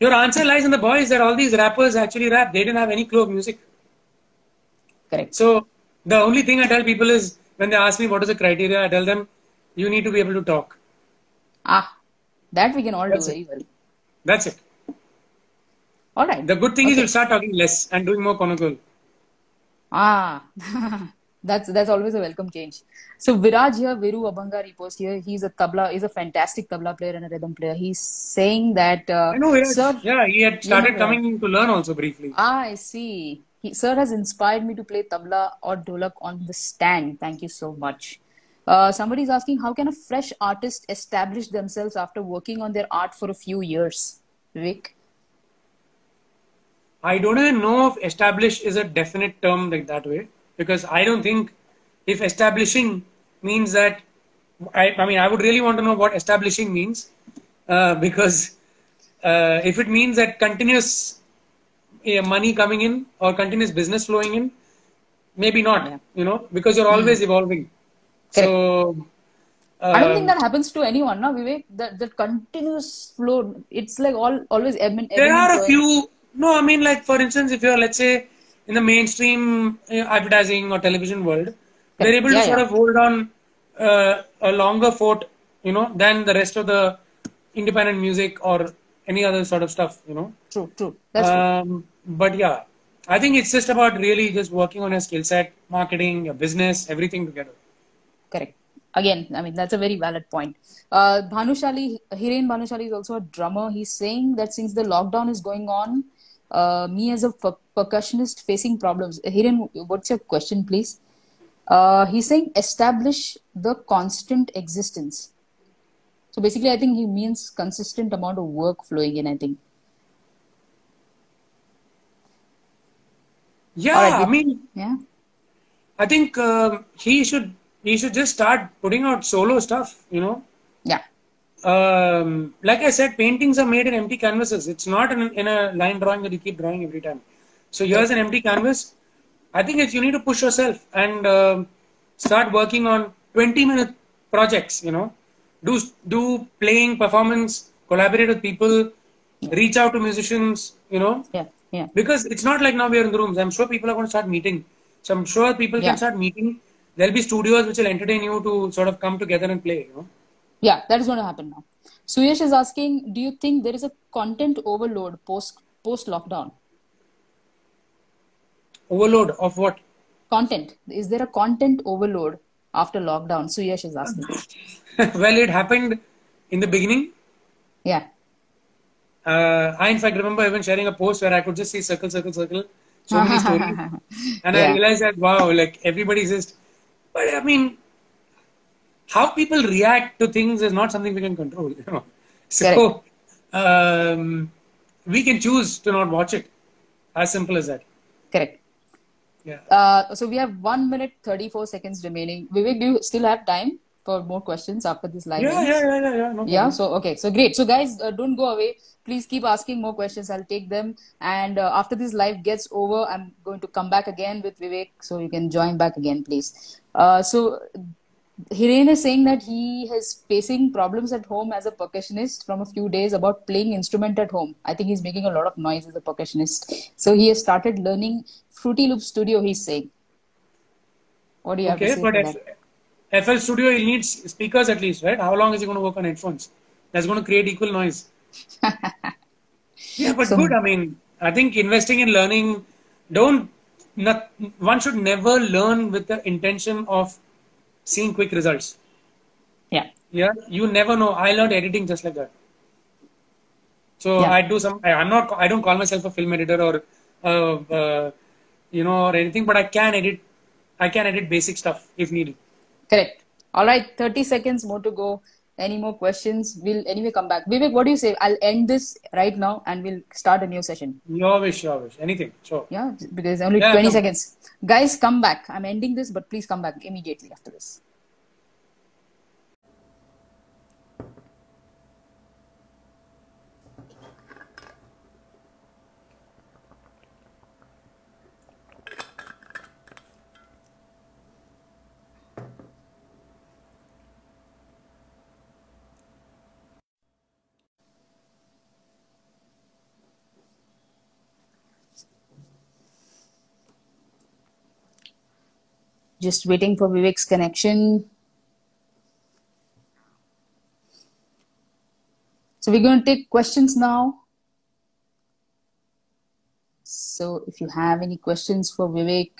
Your answer lies in the boys that all these rappers actually rap. They didn't have any clue of music. Correct. So the only thing I tell people is when they ask me what is the criteria, I tell them you need to be able to talk. Ah, that we can all That's do it. very well. That's it. All right. The good thing is you'll start talking less and doing more Konnakol. Ah, that's that's always a welcome change. So Viraj here, Viru Abhanga repost here. He's a tabla, he's a fantastic tabla player and a rhythm player. He's saying that, uh, I know, Viraj. sir, Yeah, he had started Yeah. coming to learn also briefly. ah, I see. He, sir has inspired me to play tabla or dholak on the stand. Thank you so much. Uh, is asking, how can a fresh artist establish themselves after working on their art for a few years? Viveick? I don't even know if establish is a definite term like that way because I don't think if establishing means that I, I mean I would really want to know what establishing means uh, because uh, if it means that continuous uh, money coming in or continuous business flowing in maybe not Yeah. you know because you're always evolving so I don't think um, that happens to anyone, no, Viveick. That that continuous flow, it's like all always ebb and there are a flowing. few no i mean like for instance if you're let's say in the mainstream uh, advertising or television world they're able Yeah, to sort yeah. of hold on uh, a longer fort you know than the rest of the independent music or any other sort of stuff you know True, true. That's true. um, but yeah i think it's just about really just working on your skill set marketing your business everything together Correct. Again, I mean, that's a very valid point. Uh, Bhanushali, Hiren Bhanushali is also a drummer. He's saying that since the lockdown is going on, uh, me as a percussionist facing problems. Hiren, what's your question, please? Uh, he's saying establish the constant existence. So basically, I think he means consistent amount of work flowing in, I think. yeah Alright, i mean Yeah. i think um he should he should just start putting out solo stuff you know Yeah. um, like I said, paintings are made in empty canvases. It's not in, in a line drawing that you keep drawing every time. So here's an empty canvas. I think it's you need to push yourself and um start working on 20 minute projects. You know, do do playing, performance, collaborate with people, reach out to musicians. You know, Yeah. Yeah. because it's not like now we are in the rooms. I'm sure people are going to start meeting. So I'm sure people Yeah. can start meeting. There'll be studios which will entertain you to sort of come together and play. You know. Yeah, that is going to happen now. Suyesh is asking, do you think there is a content overload post post lockdown? Overload of what? Content. Is there a content overload after lockdown? Suyesh is asking. well, it happened in the beginning. Yeah. Uh, I, in fact, remember even sharing a post where I could just see circle, circle, circle, so many stories. And I realized that, wow, like everybody's just. But I mean, how people react to things is not something we can control. You know? So um, we can choose to not watch it. As simple as that. Correct. Yeah. Uh, so we have one minute thirty four seconds remaining. Viveick, do you still have time for more questions after this live? Yeah, yeah, yeah, yeah, yeah. No yeah so okay so great so guys uh, don't go away please keep asking more questions i'll take them and uh, after this live gets over i'm going to come back again with viveick so you can join back again please uh, so Hiren is saying that he is facing problems at home as a percussionist from a few days about playing instrument at home. I think he's making a lot of noise as a percussionist. So he has started learning Fruity Loop Studio, he's saying. What do you have to Okay, say but for F-? FL Studio he needs speakers at least, right? How long is he going to work on headphones? That's going to create equal noise. yeah, but So- good. I mean, I think investing in learning, don't. Not, one should never learn with the intention of seeing quick results. Yeah. Yeah, you never know. I learned editing just like that. So Yeah. I do some. I, I'm not. I don't call myself a film editor or, uh, uh, you know, or anything. But I can edit. I can edit basic stuff if needed. Correct. All right, 30 seconds more to go. Any more questions? We'll anyway come back. Viveick, what do you say? I'll end this right now and we'll start a new session. Your wish, your wish. Anything. Sure. Yeah, because only Yeah, 20 come. seconds. Guys, come back. I'm ending this, but please come back immediately after this. Just waiting for Viveick's connection. So we're going to take questions now. So if you have any questions for Viveick,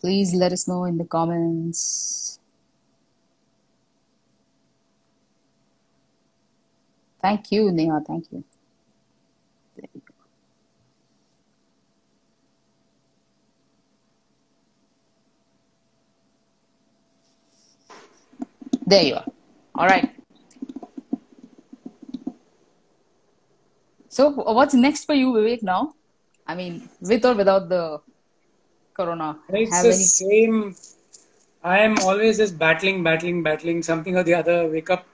please let us know in the comments. Thank you, Neha. Thank you. There you are. All right. So, what's next for you, Viveick? Now, I mean, with or without the corona, It's have the any? same. I am always just battling, battling, battling, something or the other. Wake up.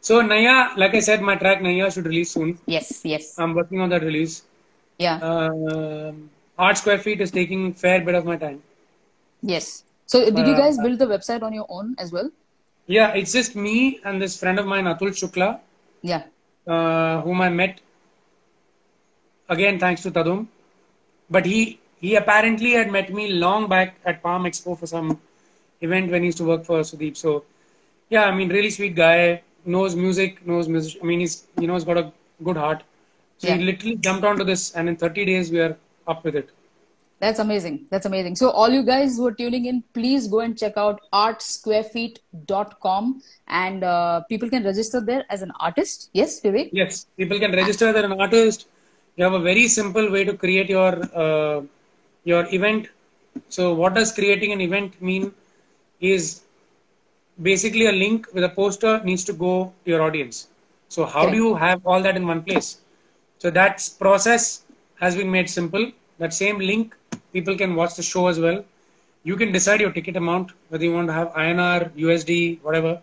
So Naya, like I said, my track Naya should release soon. Yes, yes, I'm working on that release. yeah, Um Art Square Feet is taking fair bit of my time. yes. So, did you Uh, guys build the website on your own as well? Yeah, it's just me and this friend of mine, Atul Shukla, Yeah, uh, whom I met again thanks to Tadam. But he he apparently had met me long back at Palm Expo for some event when he used to work for Sudeep. So yeah, I mean, really sweet guy, knows music, knows music. I mean, he's you know he's got a good heart. So he literally jumped onto this, and in 30 days we are up with it. That's amazing. That's amazing. So, all you guys who are tuning in, please go and check out artsquarefeet.com and uh, people can register there as an artist. Yes, Viveick? Yes, people can register as an artist. You have a very simple way to create your uh, your event. So, what does creating an event mean? Is basically a link with a poster needs to go to your audience. So, how Correct. do you have all that in one place? So, that process has been made simple. That same link, people can watch the show as well. You can decide your ticket amount, whether you want to have INR, USD, whatever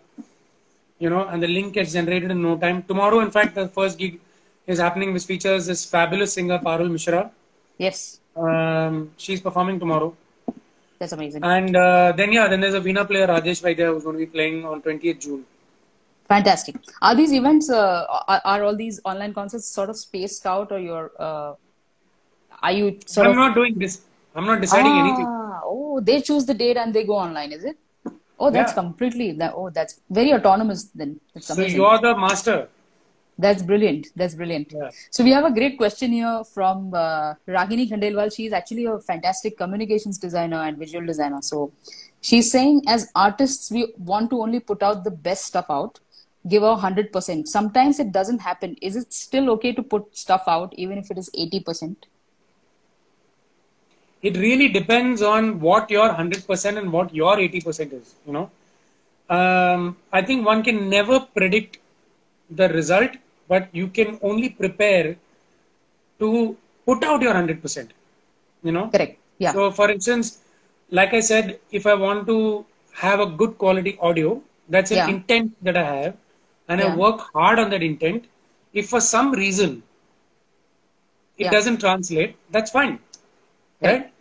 you know, and the link gets generated in no time. Tomorrow, in fact, the first gig is happening, which features this fabulous singer Parul Mishra. Yes, Um, she's performing tomorrow, that's amazing. and uh, then yeah, then there's a Veena player Rajesh Vaidya who's going to be playing on 20th June. Fantastic. Are these events, uh, are, are all these online concerts sort of spaced out or you're, uh, are you sort I'm of not doing this. I'm not deciding anything. Ah, oh, they choose the date and they go online, is it? Oh, that's Yeah. completely that. Oh, that's very autonomous. Then that's So you're the master. That's brilliant. That's brilliant. Yeah. So we have a great question here from uh, Ragini Khandelwal. She is actually a fantastic communications designer and visual designer. So she's saying, as artists, we want to only put out the best stuff out, give our hundred percent. Sometimes it doesn't happen. Is it still okay to put stuff out even if it is eighty percent? It really depends on what your 100% and what your 80% is. You know, um, I think one can never predict the result, but you can only prepare to put out your 100%. You know, Correct. Yeah. So, for instance, like I said, if I want to have a good quality audio, that's an Yeah. intent that I have, and I work hard on that intent. If for some reason it Yeah. doesn't translate, that's fine. Right?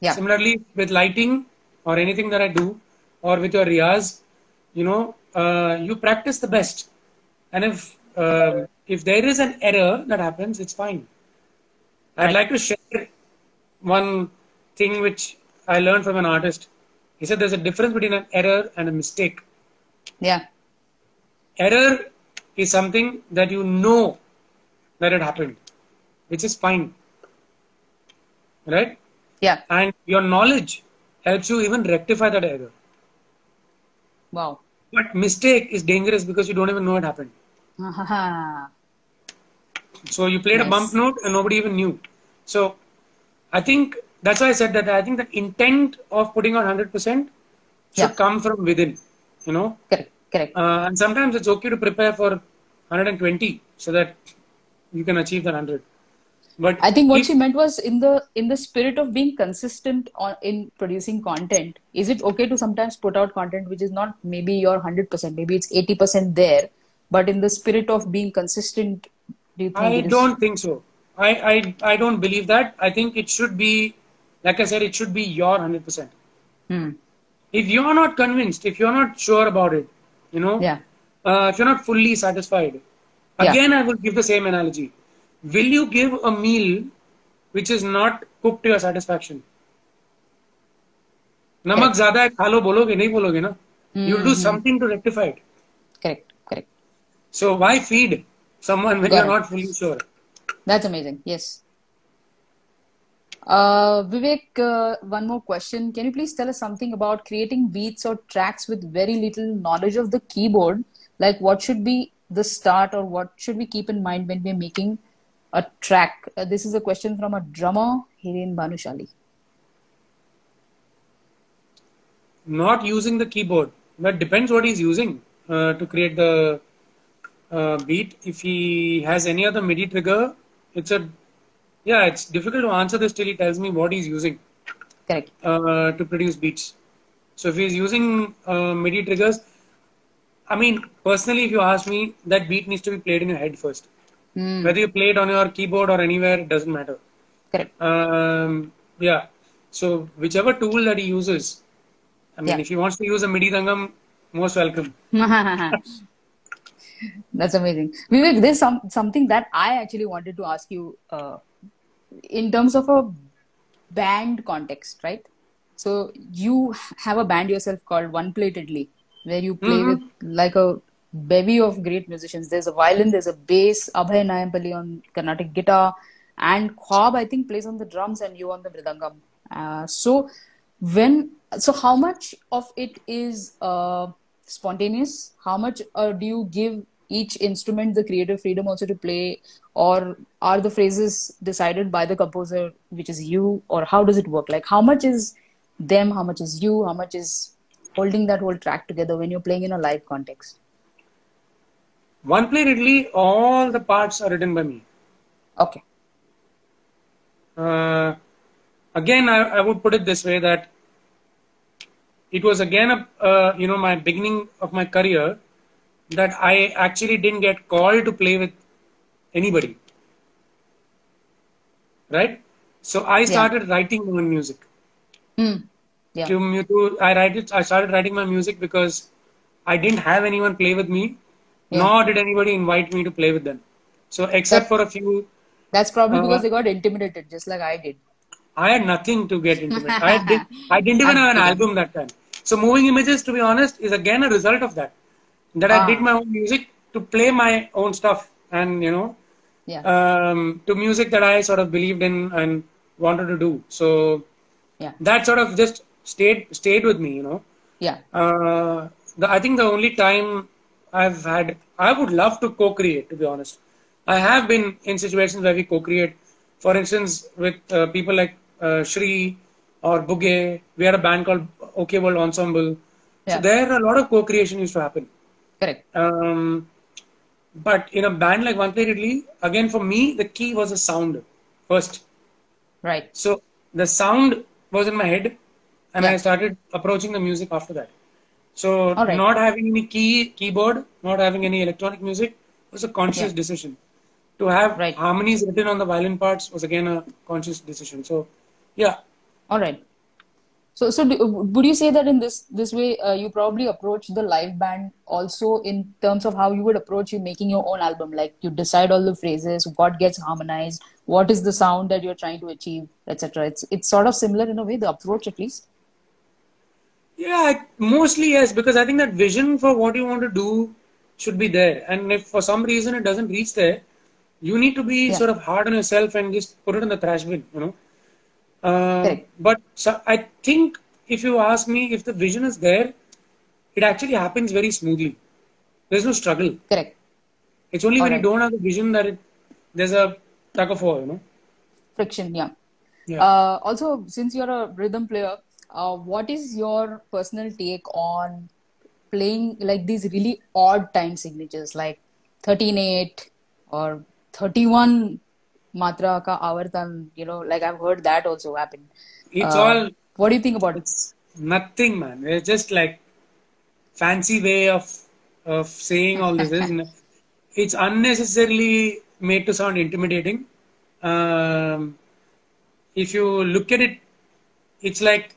Yeah. Similarly, with lighting or anything that I do, or with your riyaz, you know, uh, you practice the best. And if uh, if there is an error that happens, it's fine. I'd Right. like to share one thing which I learned from an artist. He said there's a difference between an error and a mistake. Yeah. Error is something that you know that it happened, which is fine. Right? Yeah. And your knowledge helps you even rectify that error. Wow. But mistake is dangerous because you don't even know it happened. So you played a bump note and nobody even knew. So I think that's why I said that I think the intent of putting on 100% should Yeah. come from within, you know. correct. Correct. Uh, and sometimes it's okay to prepare for 120 so that you can achieve the 100. But I think what if- she meant was in the in the spirit of being consistent on in producing content. Is it okay to sometimes put out content which is not maybe your hundred percent, maybe it's eighty percent there, but in the spirit of being consistent, do you think I don't think so. I, I I don't believe that. I think it should be, like I said, it should be your hundred percent. Hmm. If you're not convinced, if you're not sure about it, you know, Yeah. uh, if you're not fully satisfied, Yeah. again I will give the same analogy will you give a meal which is not cooked to your satisfaction? नमक ज्यादा है खा लो बोलोगे नहीं बोलोगे ना do hmm. something to rectify it. Correct, correct. So why feed someone when Got you're it. not fully sure that's amazing yes uh, Viveick, uh, one more question. Can you please tell us something about creating beats or tracks with very little knowledge of the keyboard? Like, what should be the start, or what should we keep in mind when we're making a track? Uh, this is a question from a drummer, Hiren Banushali. Not using the keyboard. That depends what he's using uh, to create the uh, beat. If he has any other MIDI trigger, it's a yeah, it's difficult to answer this till he tells me what he's using Correct. uh, to produce beats. So if he's using uh, MIDI triggers, I mean, personally, if you ask me, that beat needs to be played in your head first. Hmm. Whether you play it on your keyboard or anywhere, it doesn't matter. Correct. Um, yeah. So whichever tool that he uses, I mean, Yeah. if he wants to use a MIDI Dangam, most welcome. That's amazing. Viveick, there's some something that I actually wanted to ask you uh, in terms of a band context, right? So you have a band yourself called One Platedly, where you play with like a bevy of great musicians. There's a violin, there's a bass, Abhay Nayampally on Carnatic guitar, and Khwab I think plays on the drums and you on the mridangam. Uh, so when so how much of it is uh, spontaneous? How much uh, do you give each instrument the creative freedom also to play, or are the phrases decided by the composer, which is you, or how does it work? Like how much is them, how much is you, how much is holding that whole track together when you're playing in a live context? One play Ridley, all the parts are written by me. Okay. Uh, again, I, I would put it this way that it was again a uh, you know my beginning of my career that I actually didn't get called to play with anybody. Right? So I started writing my own music. Hmm. Yeah. To, to I write it, I started writing my music because I didn't have anyone play with me, nor did anybody invite me to play with them. So except for a few, That's probably Uh, because they got intimidated, just like I did. I had nothing to get intimate. I did, I didn't even have an album that time. So moving images, to be honest, is again a result of that. That I Ah. did my own music to play my own stuff, and you know, Yeah. um, to music that I sort of believed in and wanted to do. So Yeah. that sort of just stayed stayed with me. You know, Yeah. uh, the, I think the only time I've had, I would love to co-create. To be honest, I have been in situations where we co-create. For instance, with uh, people like uh, Shri or Buge, we had a band called OK World Ensemble. So Yeah. there, a lot of co-creation used to happen. Correct. Um, but in a band like One Play Italy, again for me, the key was the sound first. Right. So the sound was in my head, and Yeah. I started approaching the music after that. So right. not having any key keyboard, not having any electronic music was a conscious decision. To have Right. harmonies written on the violin parts was again a conscious decision. So yeah, All right. So, so do, would you say that in this this way, uh, you probably approach the live band also in terms of how you would approach you making your own album? Like you decide all the phrases, what gets harmonized, what is the sound that you're trying to achieve, etc. It's it's sort of similar in a way, the approach at least. Yeah, mostly yes, because I think that vision for what you want to do should be there. And if for some reason it doesn't reach there, you need to be Yeah. sort of hard on yourself and just put it in the trash bin, you know. Uh, but so I think if you ask me if the vision is there, it actually happens very smoothly. There's no struggle. Correct. It's only when you don't have the vision that it, there's a tug of war, you know. Friction, yeah. Yeah. Uh, also, since you're a rhythm player, uh, what is your personal take on playing like these really odd time signatures, like 13-8 or 31 matra ka avartan? You know, like I've heard that also happen. It's Uh, all What do you think about it? Nothing, man. It's just like fancy way of of saying all this. Isn't it? It's unnecessarily made to sound intimidating. Um, if you look at it, it's like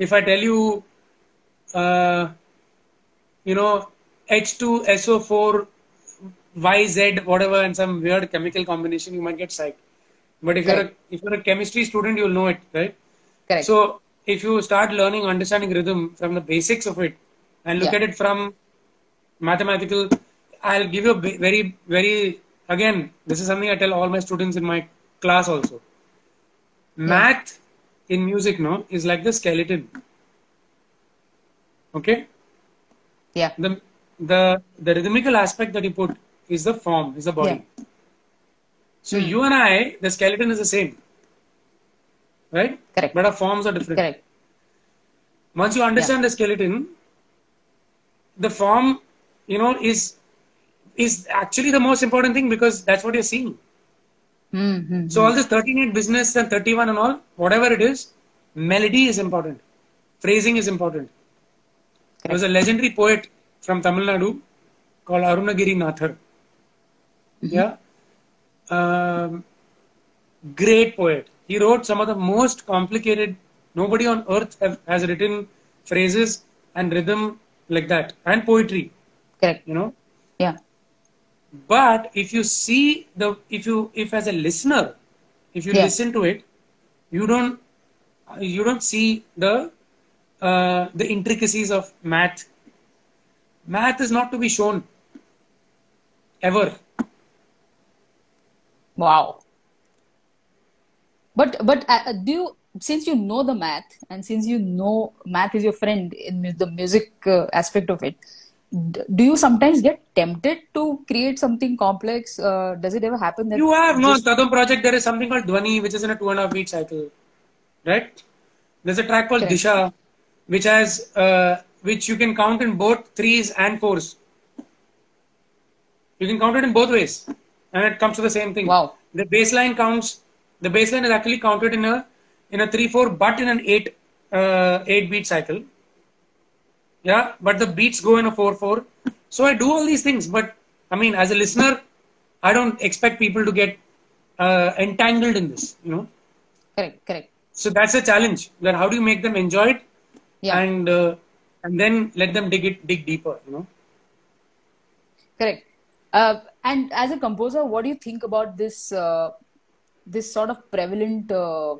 if I tell you, uh, you know, H2SO4 YZ whatever and some weird chemical combination, you might get psyched. But if you're a, if you're a chemistry student, you'll know it, right? Correct. So if you start learning, understanding rhythm from the basics of it, and look Yeah. at it from mathematical, I'll give you a very, very again. This is something I tell all my students in my class also. Math in music, no, is like the skeleton. Okay, Yeah. the the the rhythmical aspect that you put is the form, is the body. yeah. So hmm. you and I, the skeleton is the same, right? Correct. But our forms are different. Correct. Once you understand the skeleton, the form, you know, is is actually the most important thing because that's what you're seeing. Mm-hmm. So all this 13-8 business and 31 and all, whatever it is, melody is important. Phrasing is important. There was a legendary poet from Tamil Nadu called Arunagiri Nathar. Yeah. Um, great poet. He wrote some of the most complicated, nobody on earth have, has written phrases and rhythm like that and poetry, Correct. you know. Yeah. But if you see the, if you, if as a listener, if you Yeah. listen to it, you don't, you don't see the, uh, the intricacies of math. Math is not to be shown ever. Wow. But but uh, do you since you know the math and since you know math is your friend in the music uh, aspect of it, do you sometimes get tempted to create something complex? Uh, does it ever happen that You have no just- Tadam project. There is something called Dhwani, which is in a two and a half beat cycle, right? There's a track called Correct. Disha, which has uh, which you can count in both threes and fours. You can count it in both ways, and it comes to the same thing. Wow. The baseline counts. The baseline is actually counted in a in a three four, but in an eight uh, eight beat cycle. Yeah, but the beats go in a four four. So I do all these things, but I mean, as a listener, I don't expect people to get uh, entangled in this. You know, correct correct so that's a challenge. That how do you make them enjoy it, yeah and uh, and then let them dig it dig deeper. You know. correct uh, and as a composer what do you think about this uh, this sort of prevalent uh,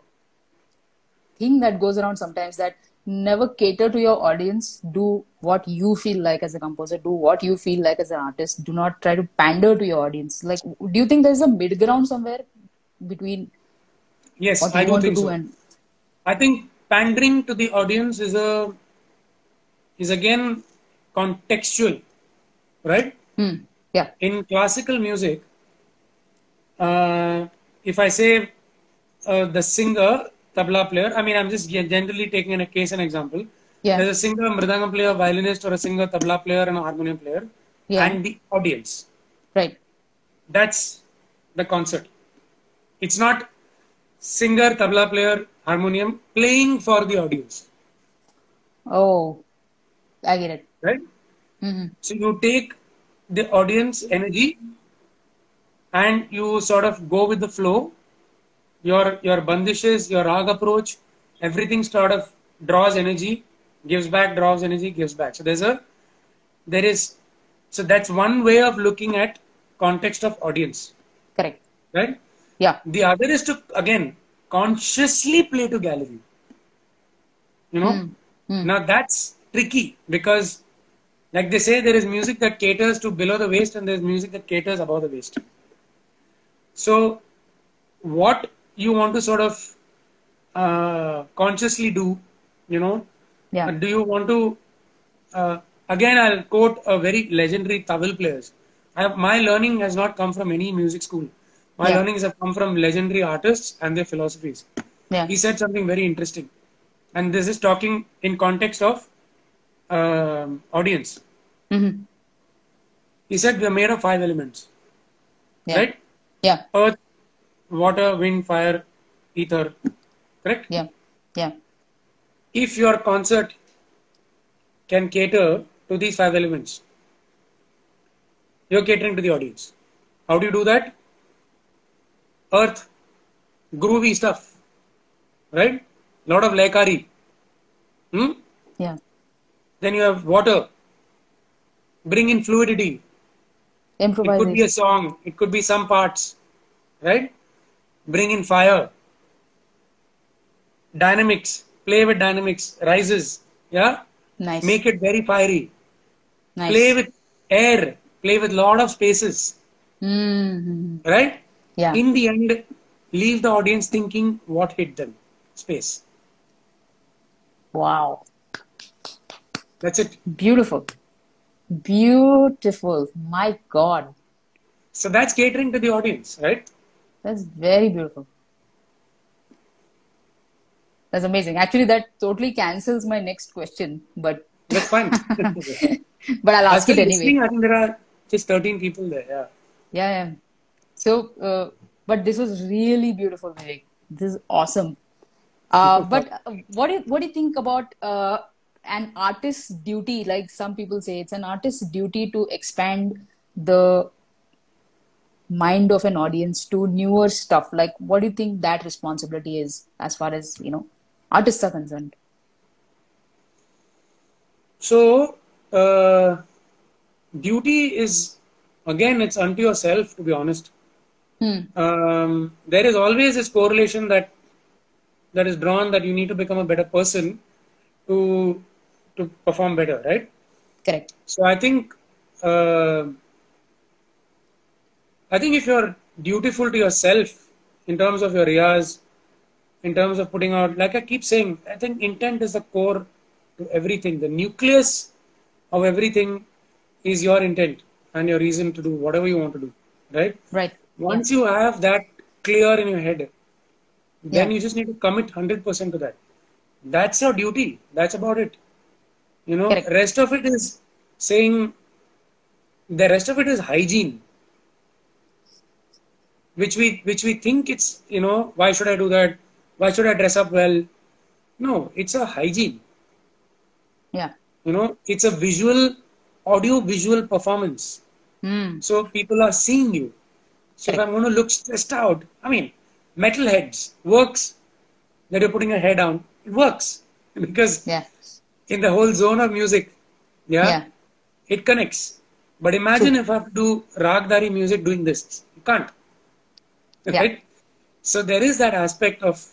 thing that goes around sometimes that never cater to your audience. Do what you feel like as a composer. Do what you feel like as an artist. Do not try to pander to your audience. Like do you think there's a mid ground somewhere between Yes, what I you do want to think do so. and I think pandering to the audience is a is again contextual, right? hmm, yeah. In classical music, uh, if I say uh, the singer, tabla player, I mean I'm just generally taking a case and example. yeah There's a singer, mridangam player, violinist, or a singer, tabla player, and a harmonium player, Yeah. and the audience. right That's the concert. It's not singer, tabla player, harmonium playing for the audience, oh i get it right? hmm So you take the audience energy and you sort of go with the flow. Your your bandishes, your rag approach, everything sort of draws energy, gives back, draws energy, gives back. So there's a there is so that's one way of looking at context of audience, correct right? yeah The other is to again consciously play to gallery. You know, Hmm. now that's tricky because, like they say, there is music that caters to below the waist and there's music that caters above the waist. So, what you want to sort of uh, consciously do, you know, yeah uh, do you want to? Uh, again, I'll quote a very legendary Tawil players. I have, my learning has not come from any music school. My Yeah. learnings have come from legendary artists and their philosophies. yeah He said something very interesting, and this is talking in context of um, audience. hmm He said we are made of five elements, yeah right? yeah Earth, water, wind, fire, ether. Correct. yeah yeah if your concert can cater to these five elements, you're catering to the audience. How do you do that? Earth, groovy stuff, right? lot of laikari. Hmm? yeah Then you have water, bring in fluidity. It could be a song, it could be some parts, right? Bring in fire, dynamics, play with dynamics, rises, yeah, Nice. make it very fiery. nice. Play with air, play with lot of spaces, Mm-hmm. right? Yeah. In the end, leave the audience thinking what hit them. Space. wow. That's it. Beautiful. Beautiful. My God. So that's catering to the audience, right? That's very beautiful. That's amazing. Actually, that totally cancels my next question, but That's fine. but I'll ask After it anyway. I think there are just 13 people there. Yeah. Yeah, yeah. So, uh, but this was really beautiful, Viveick. This is awesome. Uh, but uh, what do you, what do you think about uh, an artist's duty? Like some people say, it's an artist's duty to expand the mind of an audience to newer stuff. Like, what do you think that responsibility is as far as you know artists are concerned? So, uh, duty is, again, it's unto yourself, to be honest. Hmm. Um, there is always this correlation that that is drawn that you need to become a better person to to perform better, right? Correct. So I think uh, I think if you're dutiful to yourself in terms of your riyaz, in terms of putting out, like I keep saying, I think intent is the core to everything. The nucleus of everything is your intent and your reason to do whatever you want to do, right? Right. Once you have that clear in your head, then Yeah. you just need to commit 100% to that. That's your duty. That's about it. You know, Correct. rest of it is saying, the rest of it is hygiene. Which we, which we think it's, you know, why should I do that? Why should I dress up well? No, it's a hygiene. Yeah. You know, it's a visual, audio visual performance. Hmm. So people are seeing you. So if I'm going to look stressed out, I mean, metalheads works that you're putting your hair down. It works because Yeah. in the whole zone of music, yeah, Yeah. it connects. But imagine if I have to do ragdari music doing this. You can't. Yeah. Right? So there is that aspect of,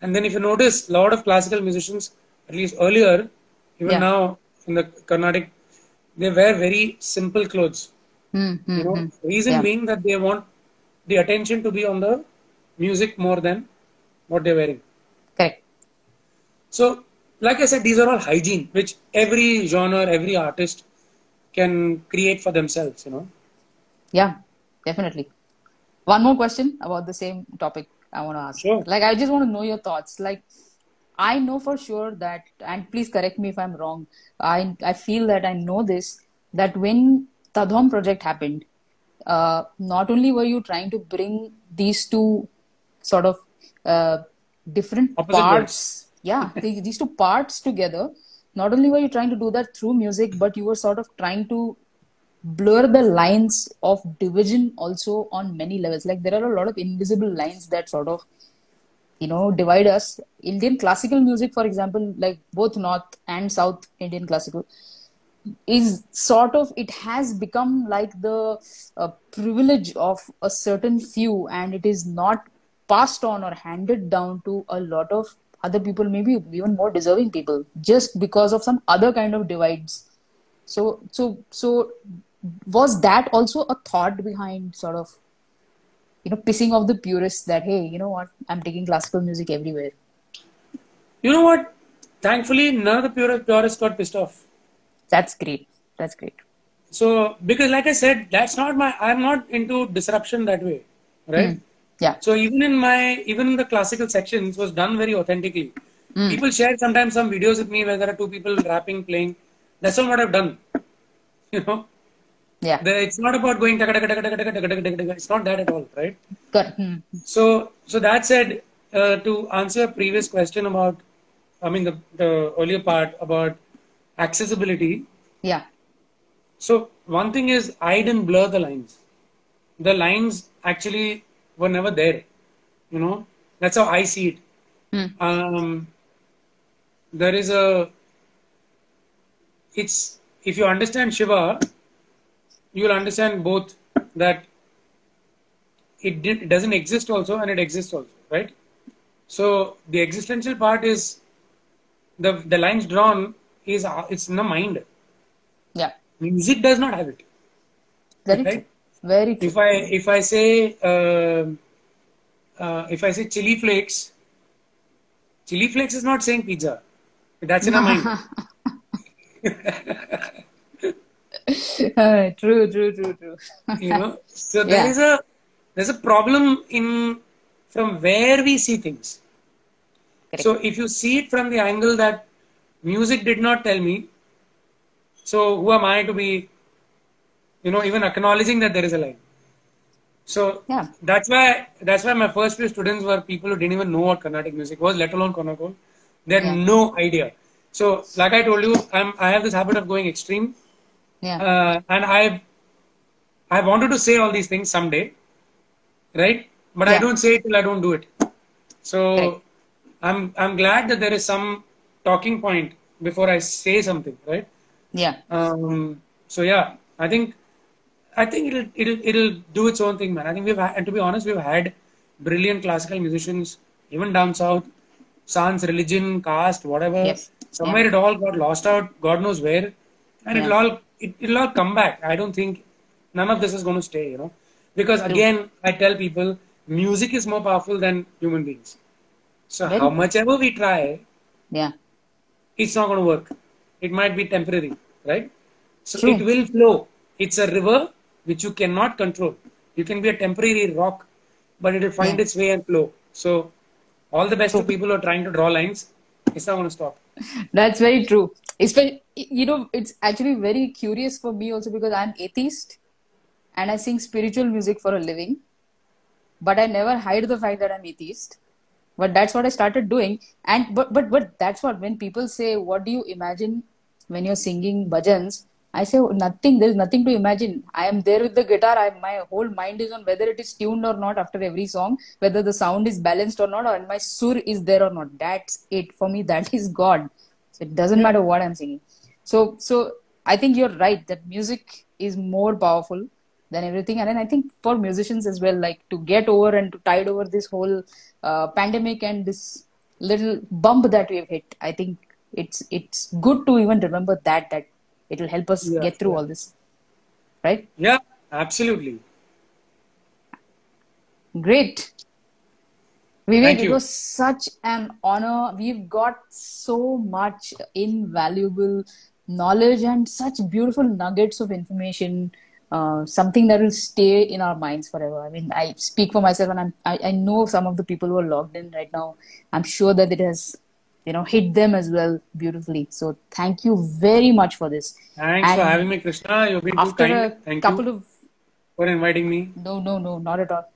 and then if you notice, a lot of classical musicians, at least earlier, even Yeah. now in the Carnatic, they wear very simple clothes. Hmm. Hmm. You know, hmm. reason Yeah. being that they want the attention to be on the music more than what they're wearing. Correct. So, like I said, these are all hygiene, which every genre, every artist can create for themselves. You know. Yeah, definitely. One more question about the same topic I want to ask. Sure. Like, I just want to know your thoughts. Like, I know for sure that, and please correct me if I'm wrong. I I feel that I know this that when Tadam project happened, uh, not only were you trying to bring these two sort of uh, different Opposite parts, yeah, the, these two parts together. Not only were you trying to do that through music, but you were sort of trying to blur the lines of division also on many levels. Like there are a lot of invisible lines that sort of you know divide us indian classical music for example like both north and south indian classical is sort of it has become like the uh, privilege of a certain few and it is not passed on or handed down to a lot of other people maybe even more deserving people just because of some other kind of divides so so so was that also a thought behind sort of you know pissing off the purists that hey you know what i'm taking classical music everywhere You know what? Thankfully, none of the purists, purists got pissed off. that's great that's great So, because like I said, that's not my. I'm not into disruption that way, right? Hmm. yeah So even in my even in the classical sections was done very authentically. Hmm. People share sometimes some videos with me where there are two people rapping, playing. That's all what I've done. You know, yeah the, it's not about going. taka, taka, taka, taka, taka, taka, taka, taka. It's not that at all, right? Correct. Hmm. So, so that said, uh, to answer your previous question about, I mean the the earlier part about accessibility. yeah So one thing is I didn't blur the lines. The lines actually were never there. You know, that's how I see it. Hmm. Um, there is a. It's if you understand Shiva, you will understand both that it, did, it doesn't exist also and it exists also, right? So the existential part is the the lines drawn is it's in the mind. Yeah. Music does not have it. Very Right. true. Very true. If I if I say uh, uh, if I say chili flakes, chili flakes is not saying pizza. That's in our mind. Uh, true, true, true, true. you know so there Yeah. is a there's a problem in from where we see things Correct. so if you see it from the angle that music did not tell me so who am i to be you know even acknowledging that there is a line so Yeah. that's why that's why my first few students were people who didn't even know what carnatic music was let alone Konnakol they had Yeah. no idea so like i told you i'm i have this habit of going extreme Yeah. uh, and I've I wanted to say all these things someday, right? But I don't say it till I don't do it. So Right. I'm I'm glad that there is some talking point before I say something, right? yeah. Um, so yeah, I think I think it'll it'll it'll do its own thing, man. I think we've had, and to be honest, we've had brilliant classical musicians even down south, sans religion, caste, whatever. Yes. Somewhere it all got lost out, God knows where, and it'll all it, it'll all come back. I don't think none of this is going to stay, you know, because again, I tell people music is more powerful than human beings. So Very how much ever we try, Yeah. it's not going to work. It might be temporary, right? So True. it will flow. It's a river which you cannot control. You can be a temporary rock, but it will find Yeah. its way and flow. So all the best to people who are trying to draw lines. It's not going to stop. That's very true. Especially, you know, it's actually very curious for me also because I'm atheist and I sing spiritual music for a living. But I never hide the fact that I'm atheist. But that's what I started doing. And but but but that's what when people say, "What do you imagine when you're singing bhajans?" I say "Oh, nothing. There's nothing to imagine. I am there with the guitar. I, my whole mind is on whether it is tuned or not after every song, whether the sound is balanced or not, or my sur is there or not. That's it for me. That is God. So it doesn't matter what I'm singing. So so I think you're right that music is more powerful than everything. And then I think for musicians as well, like to get over and to tide over this whole uh, pandemic and this little bump that we've hit, I think it's it's good to even remember that that it will help us Yeah, get through yeah. all this. Right? Yeah, absolutely. Great. Viveick, it was such an honor. We've got so much invaluable knowledge and such beautiful nuggets of information. Uh, something that will stay in our minds forever. I mean, I speak for myself, and I'm, I, I know some of the people who are logged in right now. I'm sure that it has, you know, hit them as well beautifully. So thank you very much for this. Thanks And for having me, Krishna. You've been too After kind. a Thank couple you of for inviting me. no, no, no, not at all.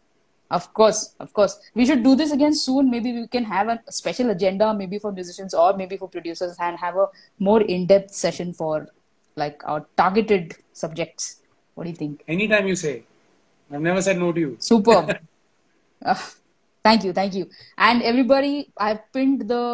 Of course, of course. We should do this again soon. Maybe we can have a special agenda, maybe for musicians or maybe for producers, and have a more in-depth session for like our targeted subjects. What do you think? Anytime you say. I've never said no to you. super Uh, thank you, thank you. And everybody, I've pinned the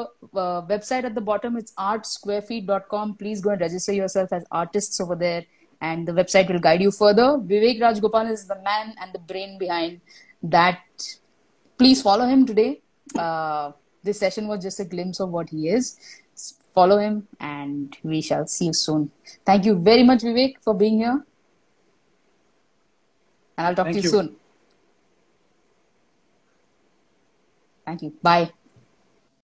uh, website at the bottom. It's artsquarefeet.com. Please go and register yourself as artists over there, and the website will guide you further. Viveick Rajgopal is the man and the brain behind that. Please follow him today. Uh, this session was just a glimpse of what he is. Follow him, and we shall see you soon. Thank you very much, Viveick, for being here. And I'll talk Thank to you you. soon. Thank you. Bye.